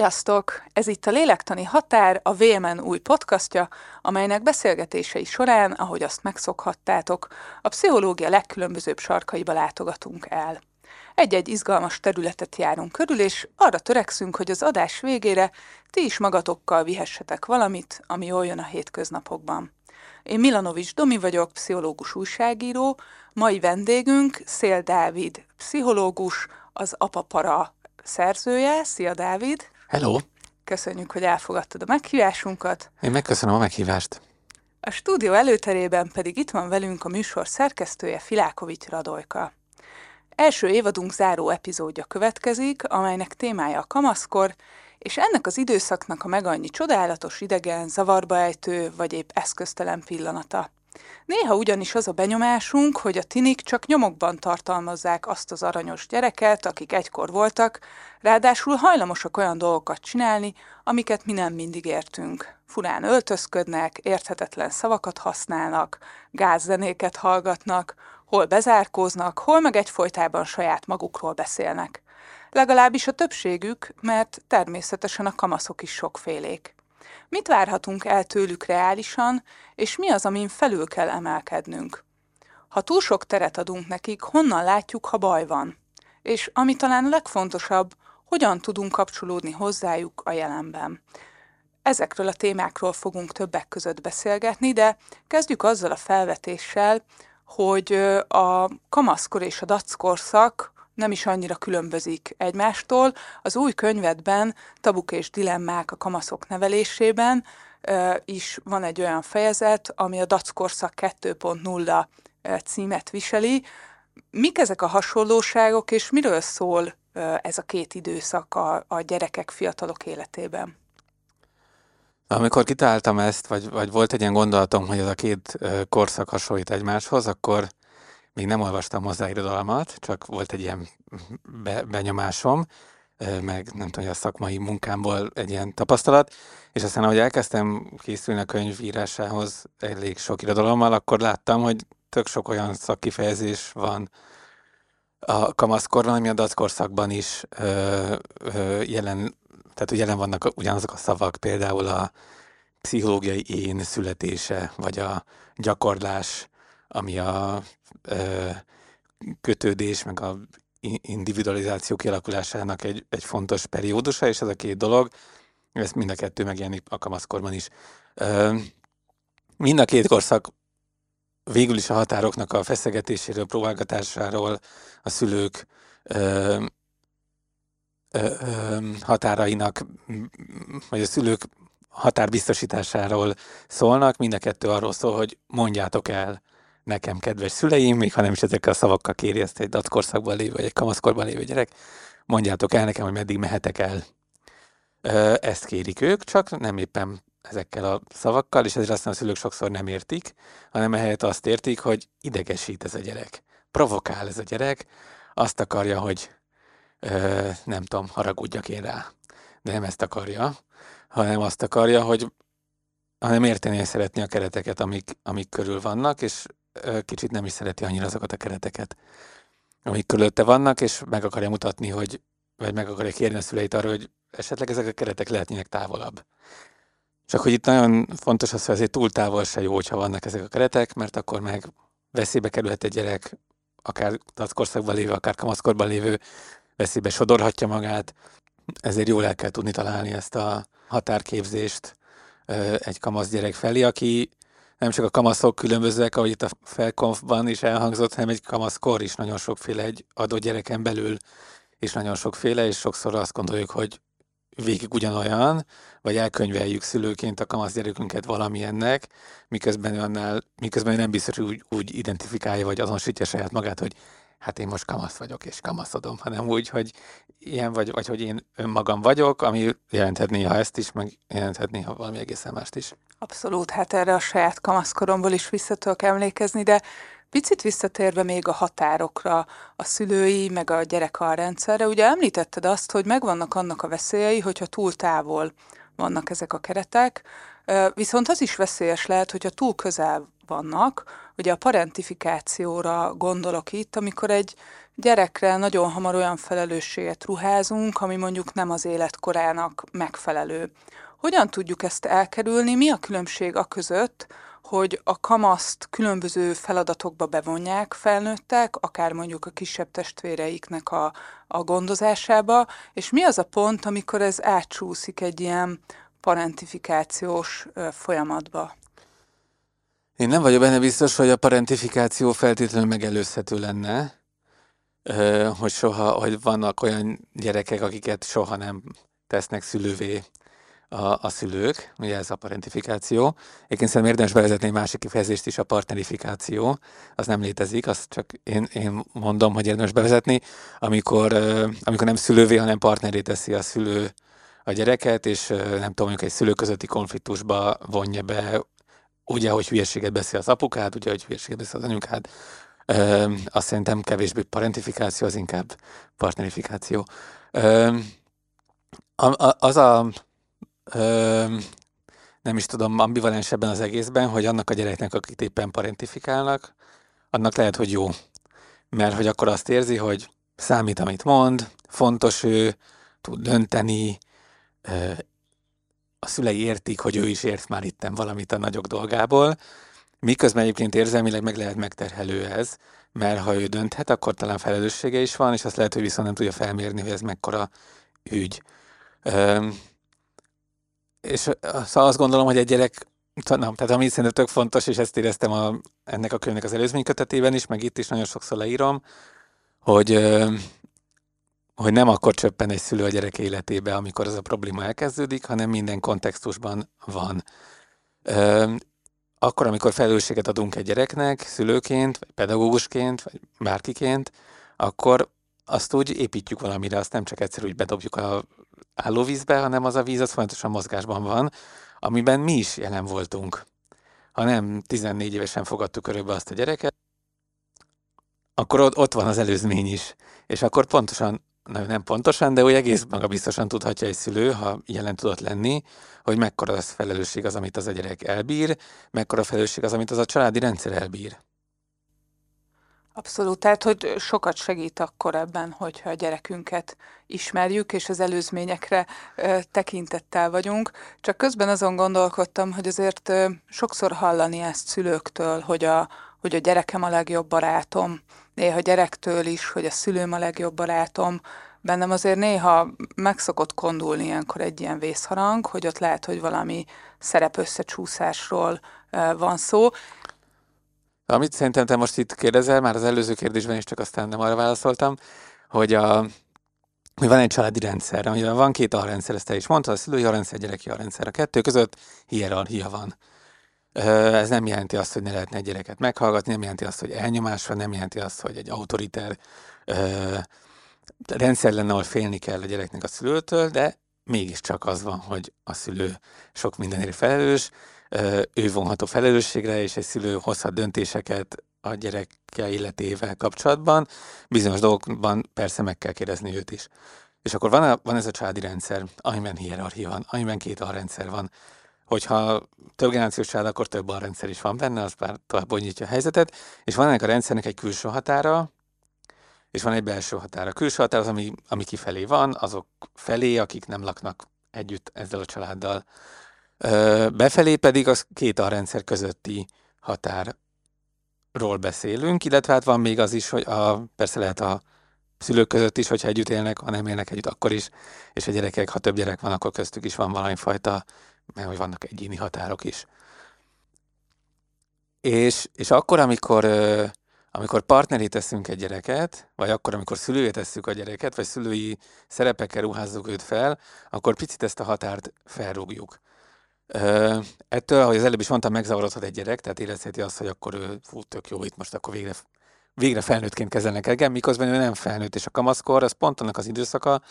Sziasztok! Ez itt a Lélektani Határ, a VMN új podcastja, amelynek beszélgetései során, ahogy azt megszokhattátok, a pszichológia legkülönbözőbb sarkaiba látogatunk el. Egy-egy izgalmas területet járunk körül, és arra törekszünk, hogy az adás végére ti is magatokkal vihessetek valamit, ami jól jön a hétköznapokban. Én Milanovics Domi vagyok, pszichológus újságíró, mai vendégünk Szél Dávid, pszichológus, az Apapara szerzője. Szia Dávid! Hello! Köszönjük, hogy elfogadtad a meghívásunkat. Én megköszönöm a meghívást. A stúdió előterében pedig itt van velünk a műsor szerkesztője Filákovics Radojka. Első évadunk záró epizódja következik, amelynek témája a kamaszkor, és ennek az időszaknak a meg annyi csodálatos, idegen, zavarba ejtő vagy épp eszköztelen pillanata. Néha ugyanis az a benyomásunk, hogy a tinik csak nyomokban tartalmazzák azt az aranyos gyereket, akik egykor voltak, ráadásul hajlamosak olyan dolgokat csinálni, amiket mi nem mindig értünk. Furán öltözködnek, érthetetlen szavakat használnak, gázzenéket hallgatnak, hol bezárkóznak, hol meg egyfolytában saját magukról beszélnek. Legalábbis a többségük, mert természetesen a kamaszok is sokfélék. Mit várhatunk el tőlük reálisan, és mi az, amin felül kell emelkednünk? Ha túl sok teret adunk nekik, honnan látjuk, ha baj van? És ami talán legfontosabb, hogyan tudunk kapcsolódni hozzájuk a jelenben? Ezekről a témákról fogunk többek között beszélgetni, de kezdjük azzal a felvetéssel, hogy a kamaszkor és a dackorszak nem is annyira különbözik egymástól. Az új könyvedben, Tabuk és dilemmák a kamaszok nevelésében is van egy olyan fejezet, ami a dackorszak 2.0 címet viseli. Mik ezek a hasonlóságok, és miről szól ez a két időszak a, a gyerekek, fiatalok életében? Amikor kitaláltam ezt, vagy, vagy volt egy ilyen gondolatom, hogy ez a két korszak hasonlít egymáshoz, akkor még nem olvastam hozzá irodalmat, csak volt egy ilyen be, benyomásom, meg nem tudom, hogy a szakmai munkámból egy ilyen tapasztalat, és aztán, ahogy elkezdtem készülni a könyv írásához elég sok irodalommal, akkor láttam, hogy tök sok olyan szakkifejezés van a kamaszkorban, ami a dackorszakban is ö, ö, jelen, tehát jelen vannak ugyanazok a szavak, például a pszichológiai én születése, vagy a gyakorlás, ami a ö, kötődés, meg a individualizáció kialakulásának egy, egy fontos periódusa, és ez a két dolog, ez mind a kettő megjelenik a kamaszkorban is. Ö, mind a két korszak végül is a határoknak a feszegetéséről, próbálgatásáról, a szülők ö, ö, ö, határainak, vagy a szülők határbiztosításáról szólnak, mind a kettő arról szól, hogy mondjátok el nekem, kedves szüleim, még ha nem is ezekkel a szavakkal kéri ezt egy datkorszakban lévő, vagy egy kamaszkorban lévő gyerek, mondjátok el nekem, hogy meddig mehetek el. Ezt kérik ők, csak nem éppen ezekkel a szavakkal, és ezért aztán a szülők sokszor nem értik, hanem ehelyett azt értik, hogy idegesít ez a gyerek, provokál ez a gyerek, azt akarja, hogy ö, nem tudom, haragudjak én rá. De nem ezt akarja, hanem azt akarja, hogy hanem érteni szeretni a kereteket, amik, amik körül vannak, és kicsit nem is szereti annyira azokat a kereteket, amik körülötte vannak, és meg akarja mutatni, hogy, vagy meg akarja kérni a szüleit arra, hogy esetleg ezek a keretek lehetnének távolabb. Csak hogy itt nagyon fontos az, hogy azért túl távol se jó, hogyha vannak ezek a keretek, mert akkor meg veszélybe kerülhet egy gyerek, akár korszakban lévő, akár kamaszkorban lévő, veszélybe sodorhatja magát. Ezért jól el kell tudni találni ezt a határképzést egy kamasz gyerek felé, aki nem csak a kamaszok különbözőek, ahogy itt a felkonfban is elhangzott, hanem egy kamaszkor is nagyon sokféle egy adott gyereken belül is nagyon sokféle, és sokszor azt gondoljuk, hogy végig ugyanolyan, vagy elkönyveljük szülőként a kamasz gyerekünket valamilyennek, miközben, annál, miközben nem biztos, hogy úgy, úgy identifikálja, vagy azonosítja saját magát, hogy hát én most kamasz vagyok, és kamaszodom, hanem úgy, hogy ilyen vagy, vagy hogy én önmagam vagyok, ami jelenthet néha ezt is, meg jelenthet néha valami egészen mást is. Abszolút, hát erre a saját kamaszkoromból is vissza tudok emlékezni, de picit visszatérve még a határokra, a szülői, meg a gyerekkal rendszerre, ugye említetted azt, hogy megvannak annak a veszélyei, hogyha túl távol vannak ezek a keretek, viszont az is veszélyes lehet, hogyha túl közel vannak, ugye a parentifikációra gondolok itt, amikor egy gyerekre nagyon hamar olyan felelősséget ruházunk, ami mondjuk nem az életkorának megfelelő. Hogyan tudjuk ezt elkerülni? Mi a különbség a között, hogy a kamaszt különböző feladatokba bevonják felnőttek, akár mondjuk a kisebb testvéreiknek a, a gondozásába, és mi az a pont, amikor ez átsúszik egy ilyen parentifikációs folyamatba? Én nem vagyok benne biztos, hogy a parentifikáció feltétlenül megelőzhető lenne, hogy soha, hogy vannak olyan gyerekek, akiket soha nem tesznek szülővé a, a szülők, ugye ez a parentifikáció. Egyébként szerintem érdemes bevezetni egy másik kifejezést is, a partnerifikáció. Az nem létezik, azt csak én, én mondom, hogy érdemes bevezetni, amikor, amikor nem szülővé, hanem partneré teszi a szülő a gyereket, és nem tudom, mondjuk egy szülő közötti konfliktusba vonja be, ugye, hogy hülyeséget beszél az apukád, ugye, hogy hülyeséget beszél az anyukád, Ö, azt szerintem kevésbé parentifikáció, az inkább partnerifikáció. Ö, az a ö, nem is tudom, ambivalens ebben az egészben, hogy annak a gyereknek, akit éppen parentifikálnak, annak lehet, hogy jó. Mert hogy akkor azt érzi, hogy számít, amit mond, fontos ő, tud dönteni, a szülei értik, hogy ő is ért már itten valamit a nagyok dolgából, miközben egyébként érzelmileg meg lehet megterhelő ez, mert ha ő dönthet, akkor talán felelőssége is van, és azt lehet, hogy viszont nem tudja felmérni, hogy ez mekkora ügy. És szóval azt gondolom, hogy egy gyerek, nem, tehát ami szerintem tök fontos, és ezt éreztem a, ennek a könyvnek az előzmény kötetében is, meg itt is nagyon sokszor leírom, hogy, hogy nem akkor csöppen egy szülő a gyerek életébe, amikor ez a probléma elkezdődik, hanem minden kontextusban van. Akkor, amikor felelősséget adunk egy gyereknek, szülőként, vagy pedagógusként, vagy bárkiként, akkor azt úgy építjük valamire, azt nem csak egyszer úgy bedobjuk a állóvízbe, hanem az a víz az folyamatosan mozgásban van, amiben mi is jelen voltunk. Ha nem 14 évesen fogadtuk örökbe azt a gyereket, akkor ott van az előzmény is. És akkor pontosan, nem pontosan, de úgy egész maga biztosan tudhatja egy szülő, ha jelen tudott lenni, hogy mekkora az felelősség az, amit az a gyerek elbír, mekkora felelősség az, amit az a családi rendszer elbír. Abszolút, tehát hogy sokat segít akkor ebben, hogyha a gyerekünket ismerjük, és az előzményekre tekintettel vagyunk. Csak közben azon gondolkodtam, hogy azért sokszor hallani ezt szülőktől, hogy a, hogy a gyerekem a legjobb barátom, néha gyerektől is, hogy a szülőm a legjobb barátom. Bennem azért néha meg szokott kondulni ilyenkor egy ilyen vészharang, hogy ott lehet, hogy valami szerepösszecsúszásról van szó, amit szerintem te most itt kérdezel, már az előző kérdésben is, csak aztán nem arra válaszoltam, hogy, a, hogy van egy családi rendszer, amiben van két alrendszer, ezt te is mondtad, a szülői alrendszer, a gyereki alrendszer. A kettő között hierarchia van. Ez nem jelenti azt, hogy ne lehetne egy gyereket meghallgatni, nem jelenti azt, hogy elnyomás van, nem jelenti azt, hogy egy autoriter rendszer lenne, ahol félni kell a gyereknek a szülőtől, de mégiscsak az van, hogy a szülő sok mindenért felelős, ő vonható felelősségre, és egy szülő hozhat döntéseket a gyereke életével kapcsolatban. Bizonyos dolgokban persze meg kell kérdezni őt is. És akkor van, a, van ez a családi rendszer, amiben hierarchia van, amiben két alrendszer van. Hogyha több generációs család, akkor több alrendszer is van benne, az már tovább bonyítja a helyzetet, és van ennek a rendszernek egy külső határa, és van egy belső határa. A külső határ az, ami, ami kifelé van, azok felé, akik nem laknak együtt ezzel a családdal. Befelé pedig az két a rendszer közötti határról beszélünk, illetve hát van még az is, hogy a, persze lehet a szülők között is, hogyha együtt élnek, ha nem élnek együtt, akkor is, és a gyerekek, ha több gyerek van, akkor köztük is van valami fajta, mert hogy vannak egyéni határok is. És, és akkor, amikor, amikor partneré teszünk egy gyereket, vagy akkor, amikor szülővé tesszük a gyereket, vagy szülői szerepekkel ruházzuk őt fel, akkor picit ezt a határt felrúgjuk. Ettől, ahogy az előbb is mondtam, megzavarodhat egy gyerek, tehát érezheti azt, hogy akkor ő fú, tök jó, itt most akkor végre, végre felnőttként kezelnek engem, miközben ő nem felnőtt, és a kamaszkor az pont annak az időszaka,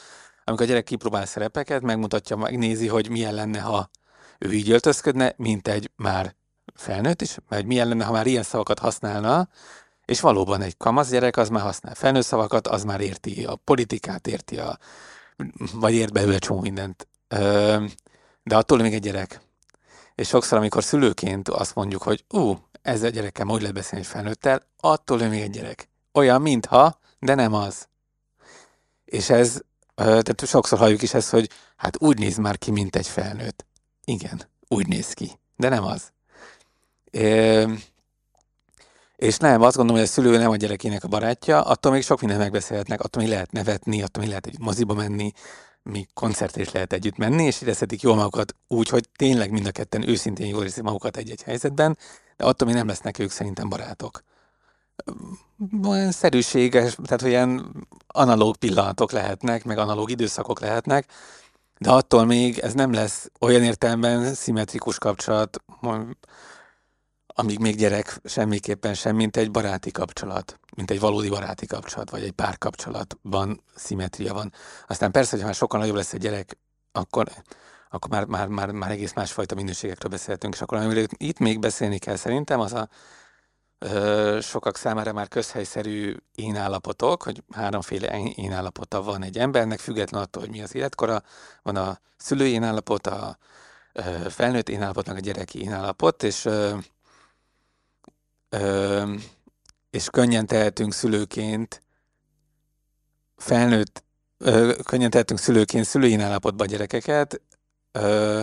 amikor a gyerek kipróbál szerepeket, megmutatja, megnézi, hogy milyen lenne, ha ő így öltözködne, mint egy már felnőtt, és mert milyen lenne, ha már ilyen szavakat használna, és valóban egy kamasz gyerek az már használ felnőtt szavakat, az már érti a politikát, érti a, vagy ért belőle csomó mindent. De attól még egy gyerek. És sokszor, amikor szülőként azt mondjuk, hogy ú, ezzel a gyerekkel hogy lehet beszélni egy felnőttel, attól ő még egy gyerek. Olyan, mintha de nem az. És ez, tehát sokszor halljuk is ezt, hogy hát úgy néz már ki, mint egy felnőtt. Igen, úgy néz ki, de nem az. É, és nem, azt gondolom, hogy a szülő nem a gyerekének a barátja, attól még sok mindent megbeszélhetnek, attól még lehet nevetni, attól még lehet egy moziba menni, még koncertre is lehet együtt menni, és érezhetik jól magukat úgy, hogy tényleg mind a ketten őszintén jól érzik magukat egy-egy helyzetben, de attól még nem lesznek ők szerintem barátok. Olyan szerűséges, tehát olyan analóg pillanatok lehetnek, meg analóg időszakok lehetnek, de attól még ez nem lesz olyan értelemben szimmetrikus kapcsolat, amíg még gyerek semmiképpen sem, mint egy baráti kapcsolat, mint egy valódi baráti kapcsolat, vagy egy párkapcsolatban szimetria van. Aztán persze, hogy már sokkal nagyobb lesz egy gyerek, akkor, akkor már, már, már, már egész másfajta minőségekről beszélhetünk, és akkor amiről itt még beszélni kell szerintem, az a ö, sokak számára már közhelyszerű énállapotok, hogy háromféle énállapota van egy embernek, független attól, hogy mi az életkora, van a szülői énállapot, a ö, felnőtt énállapotnak a gyereki énállapot, és ö, ö, és könnyen tehetünk szülőként, felnőtt, ö, könnyen tehetünk szülőként szülői állapotban gyerekeket, ö,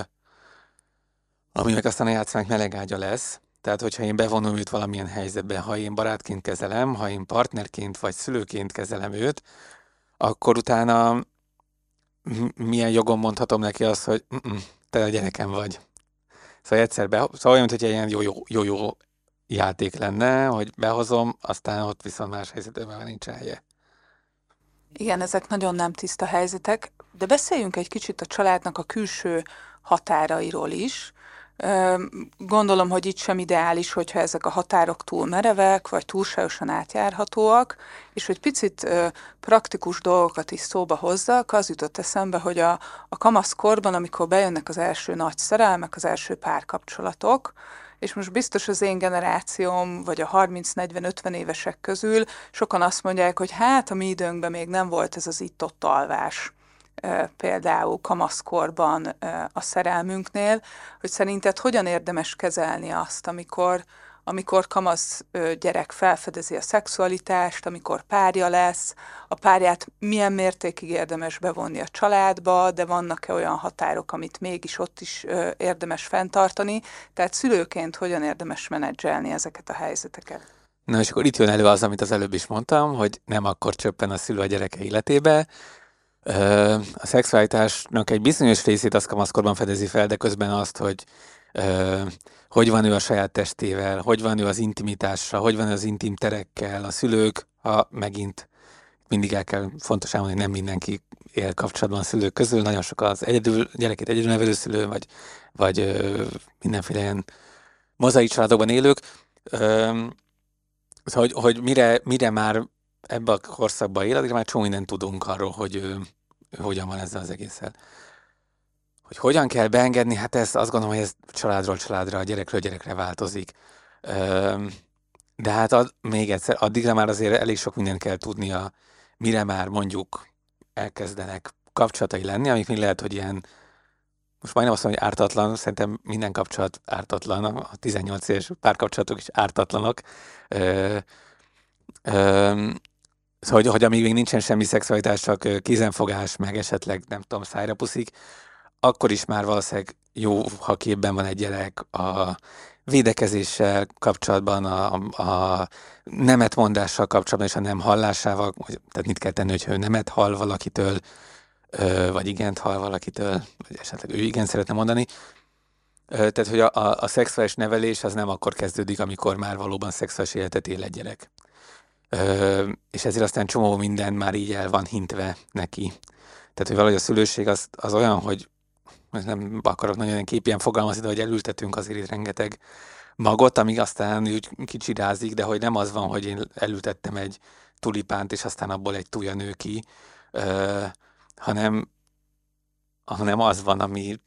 ami meg aztán a játszmánk melegágya lesz. Tehát, hogyha én bevonom őt valamilyen helyzetbe, ha én barátként kezelem, ha én partnerként vagy szülőként kezelem őt, akkor utána milyen jogon mondhatom neki azt, hogy te a gyerekem vagy. Szóval egyszer be, szóval olyan, mint hogy ilyen jó-jó játék lenne, hogy behozom, aztán ott viszont más helyzetben már nincs helye. Igen, ezek nagyon nem tiszta helyzetek, de beszéljünk egy kicsit a családnak a külső határairól is. Gondolom, hogy itt sem ideális, hogyha ezek a határok túl merevek, vagy túlságosan átjárhatóak, és hogy picit praktikus dolgokat is szóba hozzak, az jutott eszembe, hogy a, a kamaszkorban, amikor bejönnek az első nagy szerelmek, az első párkapcsolatok, és most biztos az én generációm, vagy a 30-40-50 évesek közül sokan azt mondják, hogy hát a mi időnkben még nem volt ez az itt-ott alvás például kamaszkorban a szerelmünknél, hogy szerinted hogyan érdemes kezelni azt, amikor amikor kamasz gyerek felfedezi a szexualitást, amikor párja lesz, a párját milyen mértékig érdemes bevonni a családba, de vannak-e olyan határok, amit mégis ott is érdemes fenntartani, tehát szülőként hogyan érdemes menedzselni ezeket a helyzeteket? Na és akkor itt jön elő az, amit az előbb is mondtam, hogy nem akkor csöppen a szülő a gyereke életébe, a szexualitásnak egy bizonyos részét az kamaszkorban fedezi fel, de közben azt, hogy hogy van ő a saját testével, hogy van ő az intimitással, hogy van ő az intim terekkel, a szülők, ha megint mindig el kell fontos elmondani, hogy nem mindenki él kapcsolatban a szülők közül, nagyon sok az egyedül, gyerekét egyedül nevelő szülő, vagy, vagy ö, mindenféle ilyen mozaik családokban élők. Ö, szóval, hogy, hogy mire, mire már ebbe a korszakban él, addig már csomó mindent tudunk arról, hogy ö, hogyan van ezzel az egésszel. Hogy hogyan kell beengedni, hát ez azt gondolom, hogy ez családról családra, gyerekről gyerekre változik. De hát ad, még egyszer, addigra már azért elég sok mindent kell tudnia, mire már mondjuk elkezdenek kapcsolatai lenni, amik még lehet, hogy ilyen, most majdnem azt mondom, hogy ártatlan, szerintem minden kapcsolat ártatlan, a 18 éves párkapcsolatok is ártatlanok. Ö, ö, Szóval, hogy, hogy amíg még nincsen semmi szexualitás, csak kézenfogás, meg esetleg, nem tudom, szájra puszik, akkor is már valószínűleg jó, ha képben van egy gyerek a védekezéssel kapcsolatban, a, a nemetmondással kapcsolatban, és a nem hallásával, tehát mit kell tenni, hogyha ő nemet hall valakitől, vagy igent hall valakitől, vagy esetleg ő igen szeretne mondani. Tehát, hogy a, a, a szexuális nevelés az nem akkor kezdődik, amikor már valóban szexuális életet él egy gyerek. És ezért aztán csomó minden már így el van hintve neki. Tehát, hogy valahogy a szülőség az, az olyan, hogy nem akarok nagyon képien fogalmazni, de hogy elültetünk azért itt rengeteg magot, amíg aztán úgy kicsirázik, de hogy nem az van, hogy én elültettem egy tulipánt, és aztán abból egy tuja nő ki, ö, hanem, hanem az van, ami,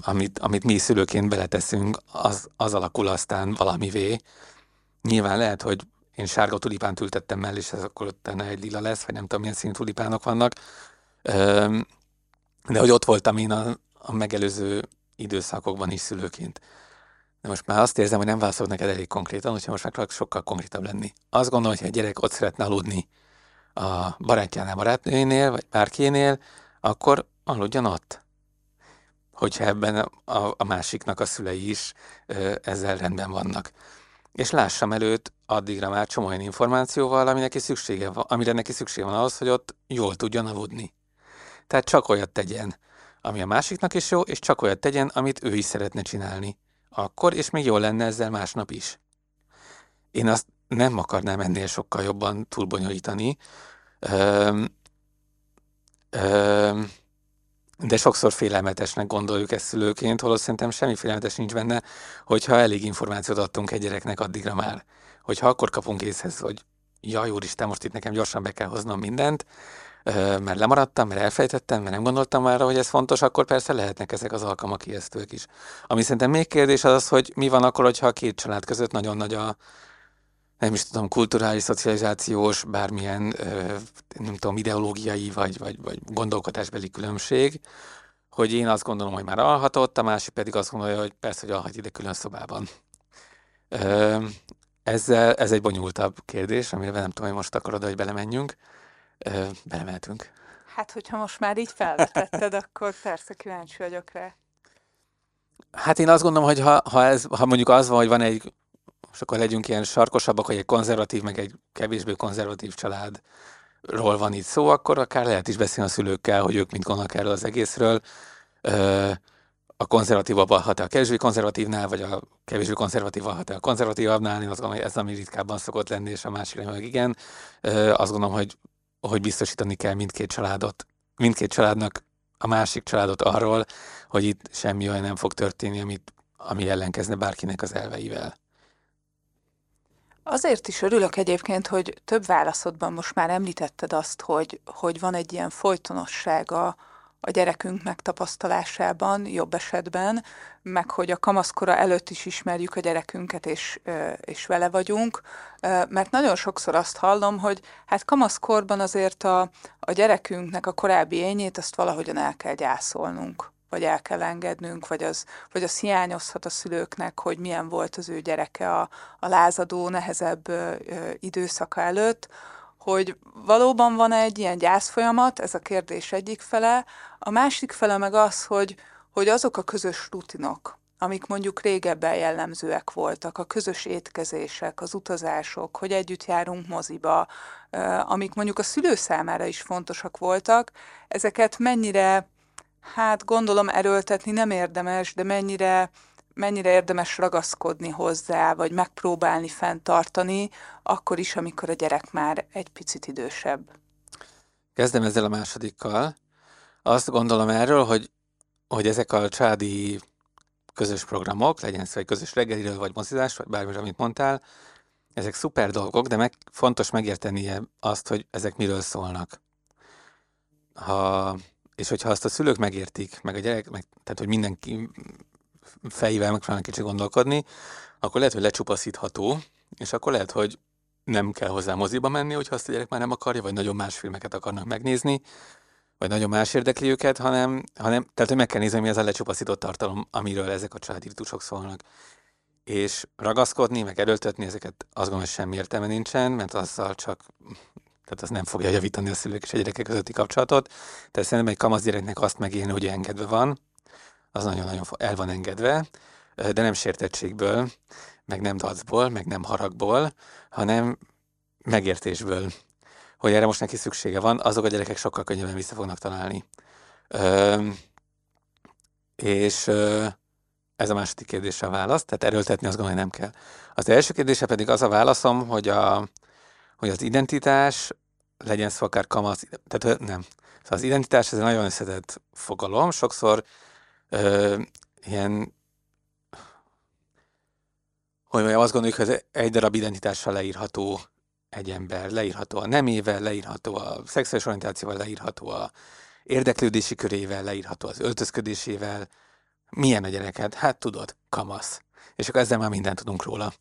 amit, amit mi szülőként beleteszünk, az, az alakul aztán valamivé. Nyilván lehet, hogy én sárga tulipánt ültettem mellé, és ez akkor utána egy lila lesz, vagy nem tudom, milyen színű tulipánok vannak. De hogy ott voltam én a, a megelőző időszakokban is szülőként. De most már azt érzem, hogy nem válaszolok neked elég konkrétan, úgyhogy most már sokkal konkrétabb lenni. Azt gondolom, hogy ha egy gyerek ott szeretne aludni, a barátjánál, barátnőjénél, vagy bárkinél, akkor aludjon ott. Hogyha ebben a, a másiknak a szülei is ö, ezzel rendben vannak. És lássam előtt addigra már csomó olyan információval, ami neki szüksége van, amire neki szüksége van ahhoz, hogy ott jól tudjon aludni. Tehát csak olyat tegyen, ami a másiknak is jó, és csak olyat tegyen, amit ő is szeretne csinálni. Akkor, és még jól lenne ezzel másnap is. Én azt nem akarnám ennél sokkal jobban túlbonyolítani. Öm, öm, de sokszor félelmetesnek gondoljuk ezt szülőként, holott szerintem semmi félelmetes nincs benne, hogyha elég információt adtunk egy gyereknek addigra már. Hogyha akkor kapunk észhez, hogy jaj, úristen, most itt nekem gyorsan be kell hoznom mindent, mert lemaradtam, mert elfejtettem, mert nem gondoltam már, hogy ez fontos, akkor persze lehetnek ezek az alkalmak ijesztők is. Ami szerintem még kérdés az az, hogy mi van akkor, hogyha a két család között nagyon nagy a, nem is tudom, kulturális, szocializációs, bármilyen, nem tudom, ideológiai vagy, vagy, vagy gondolkodásbeli különbség, hogy én azt gondolom, hogy már alhatott, a másik pedig azt gondolja, hogy persze, hogy alhat ide külön szobában. Ezzel, ez egy bonyolultabb kérdés, amire nem tudom, hogy most akarod, hogy belemenjünk. Belemeltünk. Hát, hogyha most már így felvetetted, akkor persze kíváncsi vagyok rá. Hát én azt gondolom, hogy ha, ha, ez, ha mondjuk az van, hogy van egy, és akkor legyünk ilyen sarkosabbak, hogy egy konzervatív, meg egy kevésbé konzervatív családról van itt szó, akkor akár lehet is beszélni a szülőkkel, hogy ők mit gondolnak erről az egészről. A konzervatívabb hat a kevésbé konzervatívnál, vagy a kevésbé konzervatív hat a konzervatívabbnál. Én azt gondolom, hogy ez ami ritkábban szokott lenni, és a másik meg igen. Azt gondolom, hogy hogy biztosítani kell mindkét családot, mindkét családnak a másik családot arról, hogy itt semmi olyan nem fog történni, amit, ami ellenkezne bárkinek az elveivel. Azért is örülök egyébként, hogy több válaszodban most már említetted azt, hogy, hogy van egy ilyen folytonossága a gyerekünk megtapasztalásában, jobb esetben, meg hogy a kamaszkora előtt is ismerjük a gyerekünket, és, és vele vagyunk, mert nagyon sokszor azt hallom, hogy hát kamaszkorban azért a, a gyerekünknek a korábbi ényét azt valahogyan el kell gyászolnunk vagy el kell engednünk, vagy az, vagy az hiányozhat a szülőknek, hogy milyen volt az ő gyereke a, a lázadó, nehezebb ö, időszaka előtt, hogy valóban van egy ilyen gyászfolyamat, ez a kérdés egyik fele, a másik fele meg az, hogy, hogy azok a közös rutinok, amik mondjuk régebben jellemzőek voltak, a közös étkezések, az utazások, hogy együtt járunk moziba, amik mondjuk a szülő számára is fontosak voltak, ezeket mennyire, hát gondolom erőltetni nem érdemes, de mennyire mennyire érdemes ragaszkodni hozzá, vagy megpróbálni fenntartani, akkor is, amikor a gyerek már egy picit idősebb. Kezdem ezzel a másodikkal. Azt gondolom erről, hogy, hogy ezek a családi közös programok, legyen szó egy közös reggeliről, vagy mozizás, vagy bármi, amit mondtál, ezek szuper dolgok, de meg, fontos megértenie azt, hogy ezek miről szólnak. Ha, és hogyha azt a szülők megértik, meg a gyerek, meg, tehát hogy mindenki fejével megpróbálnak kicsit gondolkodni, akkor lehet, hogy lecsupaszítható, és akkor lehet, hogy nem kell hozzá moziba menni, hogyha azt a gyerek már nem akarja, vagy nagyon más filmeket akarnak megnézni, vagy nagyon más érdekli őket, hanem, hanem tehát hogy meg kell nézni, mi az a lecsupaszított tartalom, amiről ezek a családi ritusok szólnak. És ragaszkodni, meg erőltetni ezeket azt gondolom, hogy semmi értelme nincsen, mert azzal csak tehát az nem fogja javítani a szülők és a gyerekek közötti kapcsolatot. Tehát szerintem egy kamasz gyereknek azt megélni, hogy engedve van, az nagyon-nagyon el van engedve, de nem sértettségből, meg nem dacból, meg nem haragból, hanem megértésből, hogy erre most neki szüksége van, azok a gyerekek sokkal könnyebben vissza fognak találni. Ö, és ö, ez a második kérdésre a válasz, tehát erőltetni azt gondolom, hogy nem kell. Az első kérdése pedig az a válaszom, hogy, a, hogy az identitás legyen szó akár kamasz, tehát nem. Szóval az identitás ez egy nagyon összetett fogalom, sokszor ilyen hogy mondjam, azt gondoljuk, hogy egy darab identitással leírható egy ember, leírható a nemével, leírható a szexuális orientációval, leírható a érdeklődési körével, leírható az öltözködésével. Milyen a gyereked? Hát tudod, kamasz. És akkor ezzel már mindent tudunk róla.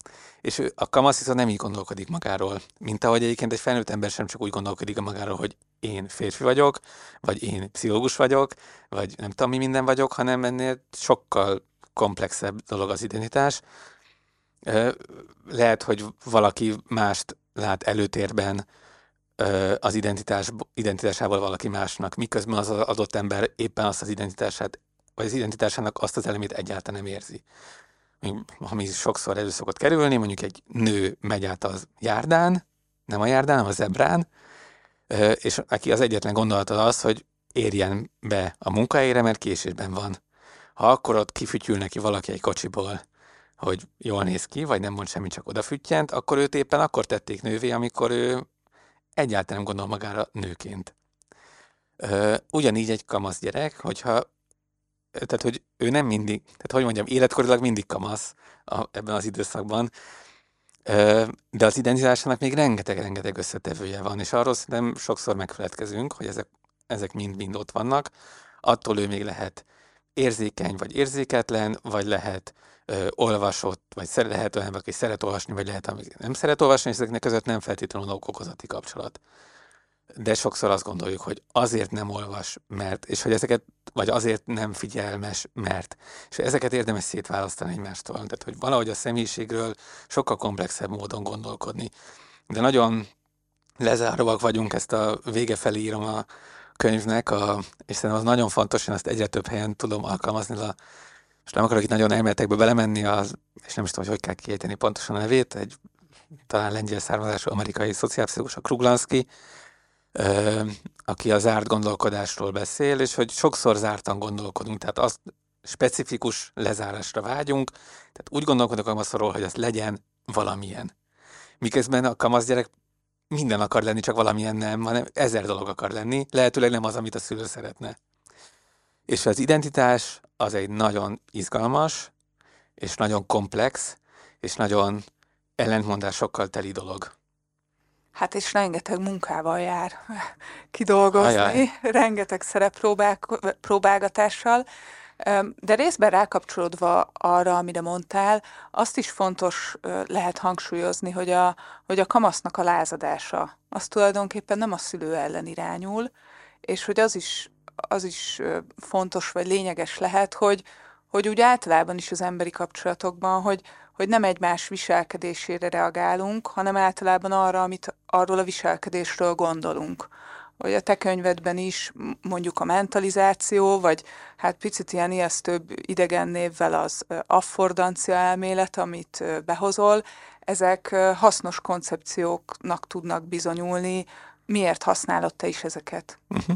És a kamasz viszont nem így gondolkodik magáról, mint ahogy egyébként egy felnőtt ember sem csak úgy gondolkodik magáról, hogy én férfi vagyok, vagy én pszichológus vagyok, vagy nem tudom mi minden vagyok, hanem ennél sokkal komplexebb dolog az identitás. Lehet, hogy valaki mást lát előtérben az identitás, identitásával valaki másnak, miközben az adott ember éppen azt az identitását, vagy az identitásának azt az elemét egyáltalán nem érzi. Ami sokszor elő szokott kerülni, mondjuk egy nő megy át az járdán, nem a járdán, hanem a zebrán, és aki az egyetlen gondolata az, hogy érjen be a munkahelyére, mert késésben van. Ha akkor ott kifütyül neki valaki egy kocsiból, hogy jól néz ki, vagy nem mond semmit, csak odafüttyent, akkor őt éppen akkor tették nővé, amikor ő egyáltalán nem gondol magára nőként. Ugyanígy egy kamasz gyerek, hogyha tehát, hogy ő nem mindig, tehát hogy mondjam, életkorilag mindig kamasz a, ebben az időszakban, de az identitásának még rengeteg-rengeteg összetevője van, és arról szerintem sokszor megfeledkezünk, hogy ezek, ezek mind-mind ott vannak. Attól ő még lehet érzékeny vagy érzéketlen, vagy lehet ö, olvasott, vagy szeret, lehet olyan, aki szeret olvasni, vagy lehet, ami nem szeret olvasni, és ezeknek között nem feltétlenül okozati kapcsolat de sokszor azt gondoljuk, hogy azért nem olvas, mert, és hogy ezeket, vagy azért nem figyelmes, mert. És ezeket érdemes szétválasztani egymástól. Tehát, hogy valahogy a személyiségről sokkal komplexebb módon gondolkodni. De nagyon lezáróak vagyunk, ezt a vége felé írom a könyvnek, a, és szerintem az nagyon fontos, én azt egyre több helyen tudom alkalmazni, a, és nem akarok itt nagyon elméletekbe belemenni, az, és nem is tudom, hogy hogy kell kiejteni pontosan a nevét, egy talán lengyel származású amerikai szociálpszichológus, a Kruglanski, aki a zárt gondolkodásról beszél, és hogy sokszor zártan gondolkodunk, tehát azt specifikus lezárásra vágyunk, tehát úgy gondolkodok a kamaszról, hogy az legyen valamilyen. Miközben a kamasz gyerek minden akar lenni, csak valamilyen nem, hanem ezer dolog akar lenni, lehetőleg nem az, amit a szülő szeretne. És az identitás az egy nagyon izgalmas, és nagyon komplex, és nagyon ellentmondásokkal teli dolog. Hát és rengeteg munkával jár kidolgozni, Ajaj. rengeteg szereppróbálgatással, de részben rákapcsolódva arra, amire mondtál, azt is fontos lehet hangsúlyozni, hogy a, hogy a kamasznak a lázadása, az tulajdonképpen nem a szülő ellen irányul, és hogy az is, az is fontos vagy lényeges lehet, hogy, hogy úgy általában is az emberi kapcsolatokban, hogy, hogy nem egymás viselkedésére reagálunk, hanem általában arra, amit arról a viselkedésről gondolunk. Vagy a te könyvedben is mondjuk a mentalizáció, vagy hát picit ilyen ijesztőbb idegen névvel az affordancia elmélet, amit behozol, ezek hasznos koncepcióknak tudnak bizonyulni. Miért használod te is ezeket? Uh-huh.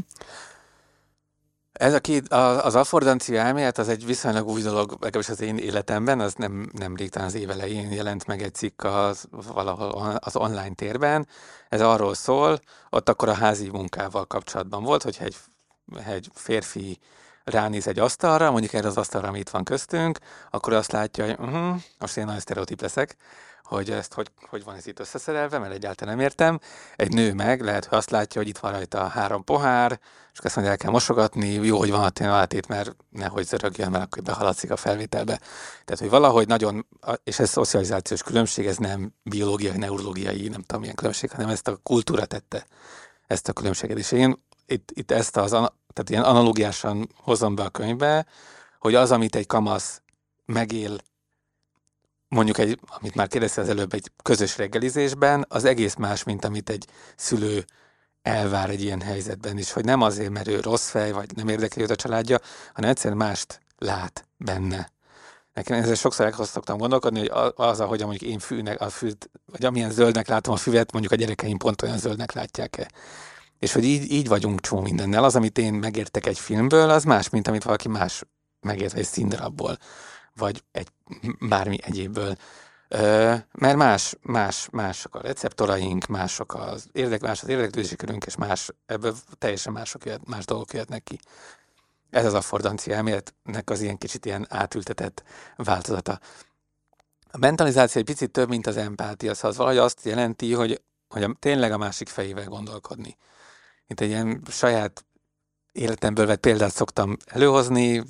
Ez a két, az affordancia elmélet az egy viszonylag új dolog, legalábbis az én életemben, az nem, nem rég, az év elején jelent meg egy cikk az, valahol az online térben. Ez arról szól, ott akkor a házi munkával kapcsolatban volt, hogyha egy, egy férfi ránéz egy asztalra, mondjuk erre az asztalra, ami itt van köztünk, akkor azt látja, hogy uh-huh, most én nagyon sztereotíp leszek, hogy ezt hogy, hogy van ez itt összeszerelve, mert egyáltalán nem értem. Egy nő meg lehet, hogy azt látja, hogy itt van rajta három pohár, és azt mondja, el kell mosogatni, jó, hogy van a átét, mert nehogy zörögjön, mert akkor behaladszik a felvételbe. Tehát, hogy valahogy nagyon, és ez szocializációs különbség, ez nem biológiai, neurológiai, nem tudom milyen különbség, hanem ezt a kultúra tette, ezt a különbséget. És én itt, itt ezt az, tehát ilyen analógiásan hozom be a könyvbe, hogy az, amit egy kamasz megél mondjuk egy, amit már kérdezte az előbb, egy közös reggelizésben, az egész más, mint amit egy szülő elvár egy ilyen helyzetben is, hogy nem azért, mert ő rossz fej, vagy nem érdekli őt a családja, hanem egyszerűen mást lát benne. Nekem ezzel sokszor szoktam gondolkodni, hogy az, ahogy mondjuk én fűnek, a fűt, vagy amilyen zöldnek látom a füvet, mondjuk a gyerekeim pont olyan zöldnek látják-e. És hogy így, így vagyunk csomó mindennel. Az, amit én megértek egy filmből, az más, mint amit valaki más megért egy színdarabból vagy egy bármi egyébből. Mert más, más, mások a receptoraink, mások az érdek, más az érdeklődési körünk, és más, ebből teljesen mások jöhet, más dolgok jöhetnek ki. Ez az affordancia elméletnek az ilyen kicsit ilyen átültetett változata. A mentalizáció egy picit több, mint az empátia, szóval az valahogy azt jelenti, hogy, hogy a, tényleg a másik fejével gondolkodni. Mint egy ilyen saját életemből vett példát szoktam előhozni.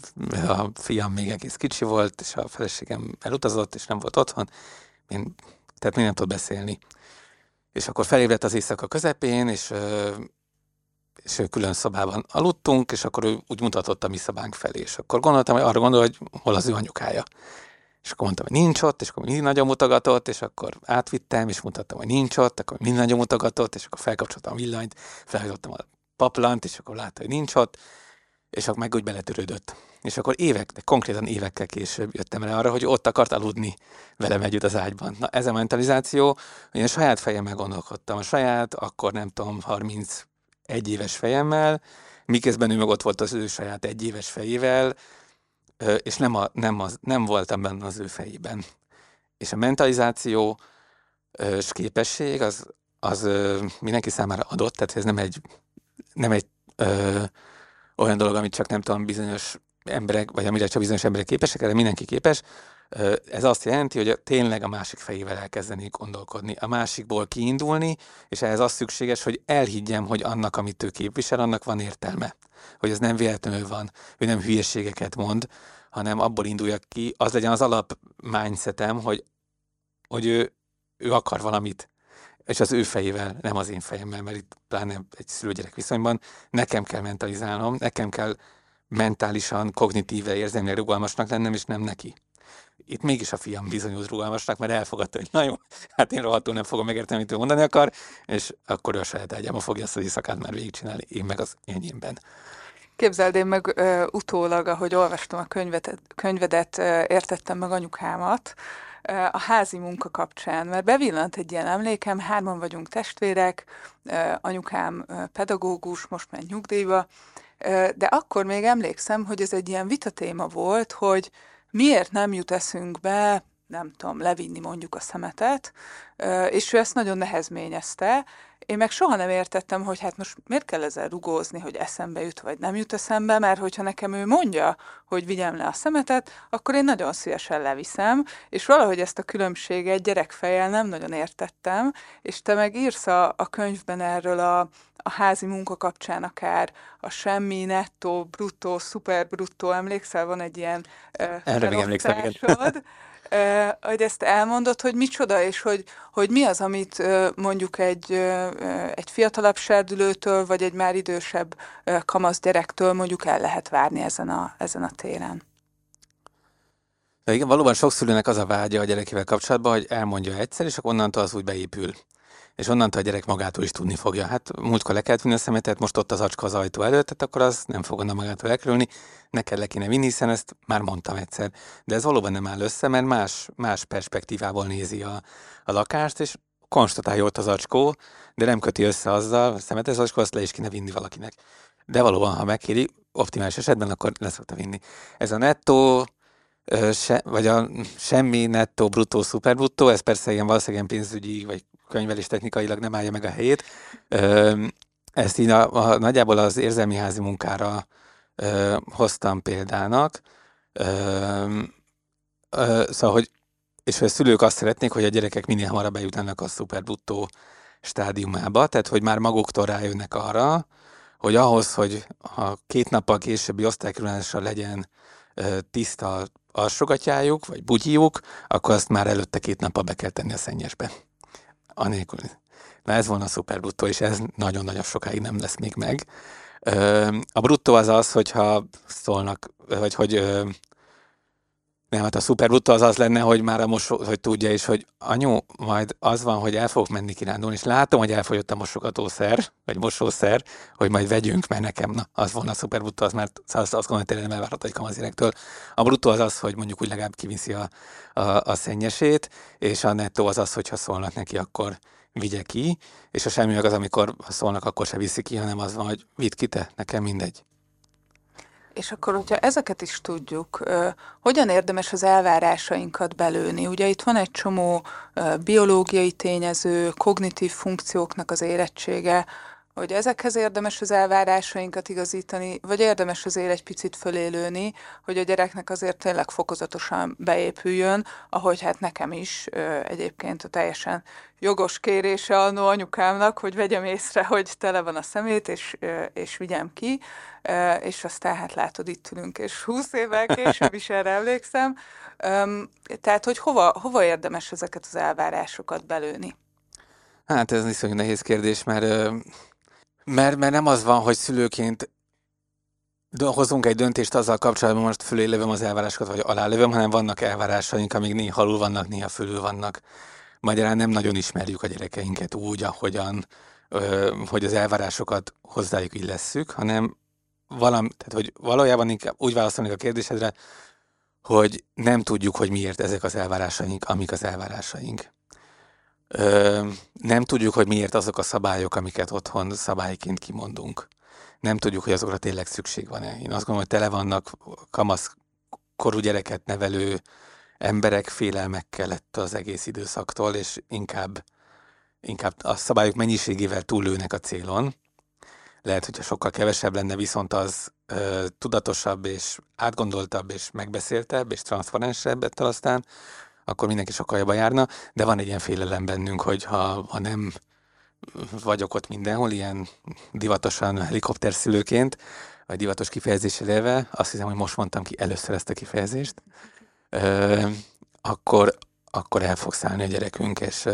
A fiam még egész kicsi volt, és a feleségem elutazott, és nem volt otthon. Én, tehát még nem tud beszélni. És akkor felébredt az éjszaka közepén, és, és külön szobában aludtunk, és akkor ő úgy mutatott a mi szobánk felé. És akkor gondoltam, hogy arra gondol, hogy hol az ő anyukája. És akkor mondtam, hogy nincs ott, és akkor mindig nagyon mutogatott, és akkor átvittem, és mutattam, hogy nincs ott, akkor mindig nagyon mutogatott, és akkor felkapcsoltam a villanyt, felhajtottam a paplant, és akkor látta, hogy nincs ott, és akkor meg úgy beletörődött. És akkor évek, de konkrétan évekkel később jöttem rá arra, hogy ott akart aludni velem együtt az ágyban. Na ez a mentalizáció, hogy én saját fejemmel gondolkodtam, a saját, akkor nem tudom, 31 éves fejemmel, miközben ő meg ott volt az ő saját egy éves fejével, és nem, a, nem, az, nem voltam benne az ő fejében. És a mentalizáció és képesség az, az mindenki számára adott, tehát ez nem egy, nem egy ö, olyan dolog, amit csak nem tudom, bizonyos emberek, vagy amire csak bizonyos emberek képesek, erre mindenki képes. Ez azt jelenti, hogy tényleg a másik fejével elkezdeni gondolkodni, a másikból kiindulni, és ehhez az szükséges, hogy elhiggyem, hogy annak, amit ő képvisel, annak van értelme. Hogy ez nem véletlenül van, hogy nem hülyeségeket mond, hanem abból induljak ki, az legyen az alap mindsetem, hogy, hogy ő, ő akar valamit, és az ő fejével, nem az én fejemmel, mert itt pláne egy szülőgyerek viszonyban nekem kell mentalizálnom, nekem kell mentálisan, kognitíve, érzelmileg rugalmasnak lennem, és nem neki. Itt mégis a fiam bizonyult rugalmasnak, mert elfogadta, hogy na jó, hát én rohadtul nem fogom megérteni, amit ő mondani akar, és akkor ő a saját ágyába fogja azt az éjszakát már végigcsinálni, én meg az enyémben. Képzeld, én meg ö, utólag, ahogy olvastam a könyvedet, könyvedet ö, értettem meg anyukámat, a házi munka kapcsán, mert bevillant egy ilyen emlékem, hárman vagyunk testvérek, anyukám pedagógus, most ment nyugdíjba, de akkor még emlékszem, hogy ez egy ilyen vitatéma volt, hogy miért nem jut eszünkbe, nem tudom, levinni mondjuk a szemetet, és ő ezt nagyon nehezményezte, én meg soha nem értettem, hogy hát most miért kell ezzel rugózni, hogy eszembe jut, vagy nem jut eszembe, mert hogyha nekem ő mondja, hogy vigyem le a szemetet, akkor én nagyon szívesen leviszem, és valahogy ezt a különbséget gyerekfejjel nem nagyon értettem, és te meg írsz a, a könyvben erről a, a házi munka kapcsán akár a semmi, nettó, bruttó, szuper bruttó, emlékszel, van egy ilyen Erre még emlékszem, igen hogy ezt elmondod, hogy micsoda, és hogy, hogy mi az, amit mondjuk egy, egy fiatalabb serdülőtől, vagy egy már idősebb kamasz gyerektől mondjuk el lehet várni ezen a, ezen a téren. Igen, valóban sok szülőnek az a vágya a gyerekével kapcsolatban, hogy elmondja egyszer, és akkor onnantól az úgy beépül és onnantól a gyerek magától is tudni fogja. Hát múltkor le kellett vinni a szemetet, most ott az acska az ajtó előtt, tehát akkor az nem fog onnan magától elkerülni, neked le kéne vinni, hiszen ezt már mondtam egyszer. De ez valóban nem áll össze, mert más, más perspektívából nézi a, a lakást, és konstatálja ott az acskó, de nem köti össze azzal, a szemetes acskó, azt le is kéne vinni valakinek. De valóban, ha megkéri, optimális esetben, akkor le szokta vinni. Ez a nettó, se, vagy a semmi nettó, bruttó, szuperbruttó, ez persze ilyen valószínűleg pénzügyi, vagy könyvelés technikailag nem állja meg a helyét. Ezt így a, a, nagyjából az érzelmi házi munkára ö, hoztam példának. Ö, ö, szóval, hogy és a szülők azt szeretnék, hogy a gyerekek minél hamarabb bejutnának a szuperbuttó stádiumába, tehát hogy már maguktól rájönnek arra, hogy ahhoz, hogy a két nappal későbbi osztálykerülésre legyen ö, tiszta alsogatjájuk, vagy bugyiuk, akkor azt már előtte két nappal be kell tenni a szennyesbe anélkül. Na ez volna a szuper bruttó, és ez nagyon-nagyon sokáig nem lesz még meg. A bruttó az az, hogyha szólnak, vagy hogy nem, hát a szuper bruttó az az lenne, hogy már a mosó, hogy tudja is, hogy anyu, majd az van, hogy el fogok menni kirándulni, és látom, hogy elfogyott a mosogatószer, vagy mosószer, hogy majd vegyünk, mert nekem, na, az volna a szuper bruttó, az mert azt, azt gondolom, hogy nem elvárható egy kamazirektől. A bruttó az az, hogy mondjuk úgy legalább kiviszi a, a, a szennyesét, és a nettó az az, hogyha szólnak neki, akkor vigye ki, és a semmi meg az, amikor szólnak, akkor se viszi ki, hanem az van, hogy vidd ki te, nekem mindegy. És akkor, hogyha ezeket is tudjuk, hogyan érdemes az elvárásainkat belőni? Ugye itt van egy csomó biológiai tényező, kognitív funkcióknak az érettsége, hogy ezekhez érdemes az elvárásainkat igazítani, vagy érdemes azért egy picit fölélőni, hogy a gyereknek azért tényleg fokozatosan beépüljön, ahogy hát nekem is egyébként a teljesen jogos kérése annó anyukámnak, hogy vegyem észre, hogy tele van a szemét, és, és vigyem ki, és aztán hát látod, itt ülünk, és húsz évvel később is erre emlékszem. Tehát, hogy hova, hova érdemes ezeket az elvárásokat belőni? Hát ez viszonylag nehéz kérdés, mert mert, mert nem az van, hogy szülőként hozunk egy döntést azzal kapcsolatban, most fölé lövöm az elvárásokat, vagy alá lövöm, hanem vannak elvárásaink, amik néha alul vannak, néha fölül vannak. Magyarán nem nagyon ismerjük a gyerekeinket úgy, ahogyan, hogy az elvárásokat hozzájuk illesszük, hanem valam, tehát, hogy valójában inkább úgy válaszolnék a kérdésedre, hogy nem tudjuk, hogy miért ezek az elvárásaink, amik az elvárásaink. Ö, nem tudjuk, hogy miért azok a szabályok, amiket otthon szabályként kimondunk. Nem tudjuk, hogy azokra tényleg szükség van-e. Én azt gondolom, hogy tele vannak kamasz korú gyereket nevelő emberek félelmekkel lett az egész időszaktól, és inkább, inkább a szabályok mennyiségével túllőnek a célon. Lehet, hogyha sokkal kevesebb lenne, viszont az ö, tudatosabb és átgondoltabb és megbeszéltebb és transzparensebb ettől aztán, akkor mindenki sokkal jobban járna, de van egy ilyen félelem bennünk, hogy ha, ha nem vagyok ott mindenhol, ilyen divatosan helikopterszülőként, vagy divatos kifejezéssel élve, azt hiszem, hogy most mondtam ki először ezt a kifejezést, ö, akkor, akkor el fog szállni a gyerekünk, és,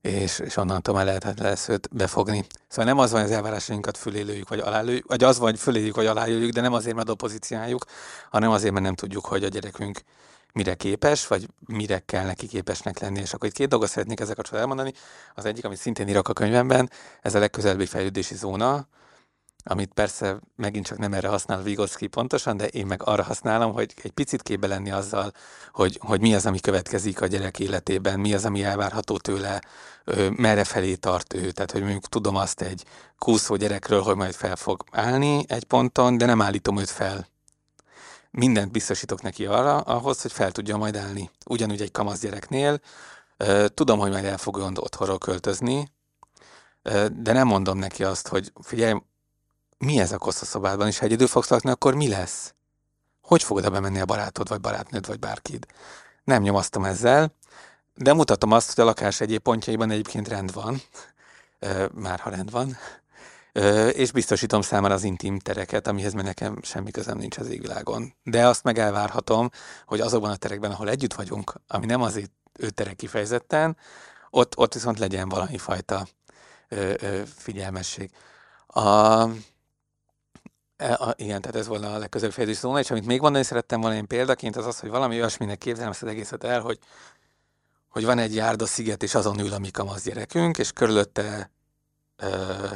és, és onnantól már lehet lesz őt befogni. Szóval nem az van, hogy az elvárásainkat fölélőjük, vagy alálőjük, vagy az vagy föléljük, vagy alálőjük, de nem azért, mert opozíciájuk, hanem azért, mert nem tudjuk, hogy a gyerekünk mire képes, vagy mire kell neki képesnek lenni. És akkor itt két dolgot szeretnék ezzel kapcsolatban elmondani. Az egyik, amit szintén írok a könyvemben, ez a legközelebbi fejlődési zóna, amit persze megint csak nem erre használ Vygotsky pontosan, de én meg arra használom, hogy egy picit képbe lenni azzal, hogy, hogy mi az, ami következik a gyerek életében, mi az, ami elvárható tőle, merre felé tart ő. Tehát, hogy mondjuk tudom azt egy kúszó gyerekről, hogy majd fel fog állni egy ponton, de nem állítom őt fel mindent biztosítok neki arra, ahhoz, hogy fel tudja majd állni. Ugyanúgy egy kamasz gyereknél, tudom, hogy majd el fog otthonról költözni, de nem mondom neki azt, hogy figyelj, mi ez a kosz a szobádban, és ha egyedül fogsz lakni, akkor mi lesz? Hogy fogod bemenni a barátod, vagy barátnőd, vagy bárkid? Nem nyomasztom ezzel, de mutatom azt, hogy a lakás egyéb pontjaiban egyébként rend van, már ha rend van, és biztosítom számára az intim tereket, amihez meg nekem semmi közem nincs az égvilágon. De azt meg elvárhatom, hogy azokban a terekben, ahol együtt vagyunk, ami nem az ő terek kifejezetten, ott, ott viszont legyen valami fajta ö, ö, figyelmesség. A, e, a, igen, tehát ez volna a legközelebb fejezés szóna, és amit még mondani szerettem volna én példaként, az az, hogy valami olyasminek képzelem ezt az egészet el, hogy, hogy van egy járda sziget, és azon ül a mi kamasz gyerekünk, és körülötte ö,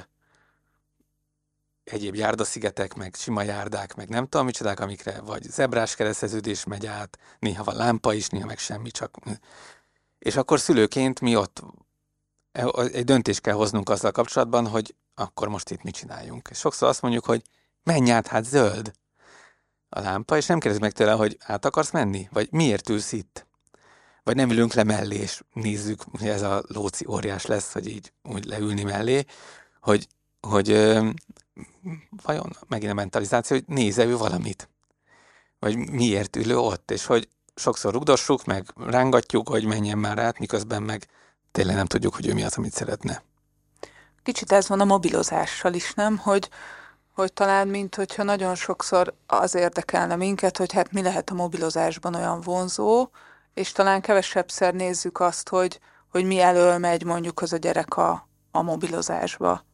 egyéb járdaszigetek, meg sima járdák, meg nem tudom micsodák, amikre vagy zebrás kereszteződés megy át, néha van lámpa is, néha meg semmi, csak... És akkor szülőként mi ott e, egy döntést kell hoznunk azzal kapcsolatban, hogy akkor most itt mit csináljunk. És sokszor azt mondjuk, hogy menj át, hát zöld a lámpa, és nem kérdez meg tőle, hogy át akarsz menni? Vagy miért ülsz itt? Vagy nem ülünk le mellé, és nézzük, hogy ez a lóci óriás lesz, hogy így úgy leülni mellé, hogy, hogy vajon megint a mentalizáció, hogy néze ő valamit. Vagy miért ülő ott, és hogy sokszor rugdossuk, meg rángatjuk, hogy menjen már át, miközben meg tényleg nem tudjuk, hogy ő mi az, amit szeretne. Kicsit ez van a mobilozással is, nem? Hogy, hogy talán, mint hogyha nagyon sokszor az érdekelne minket, hogy hát mi lehet a mobilozásban olyan vonzó, és talán kevesebbszer nézzük azt, hogy, hogy mi elől megy mondjuk az a gyerek a, a mobilozásba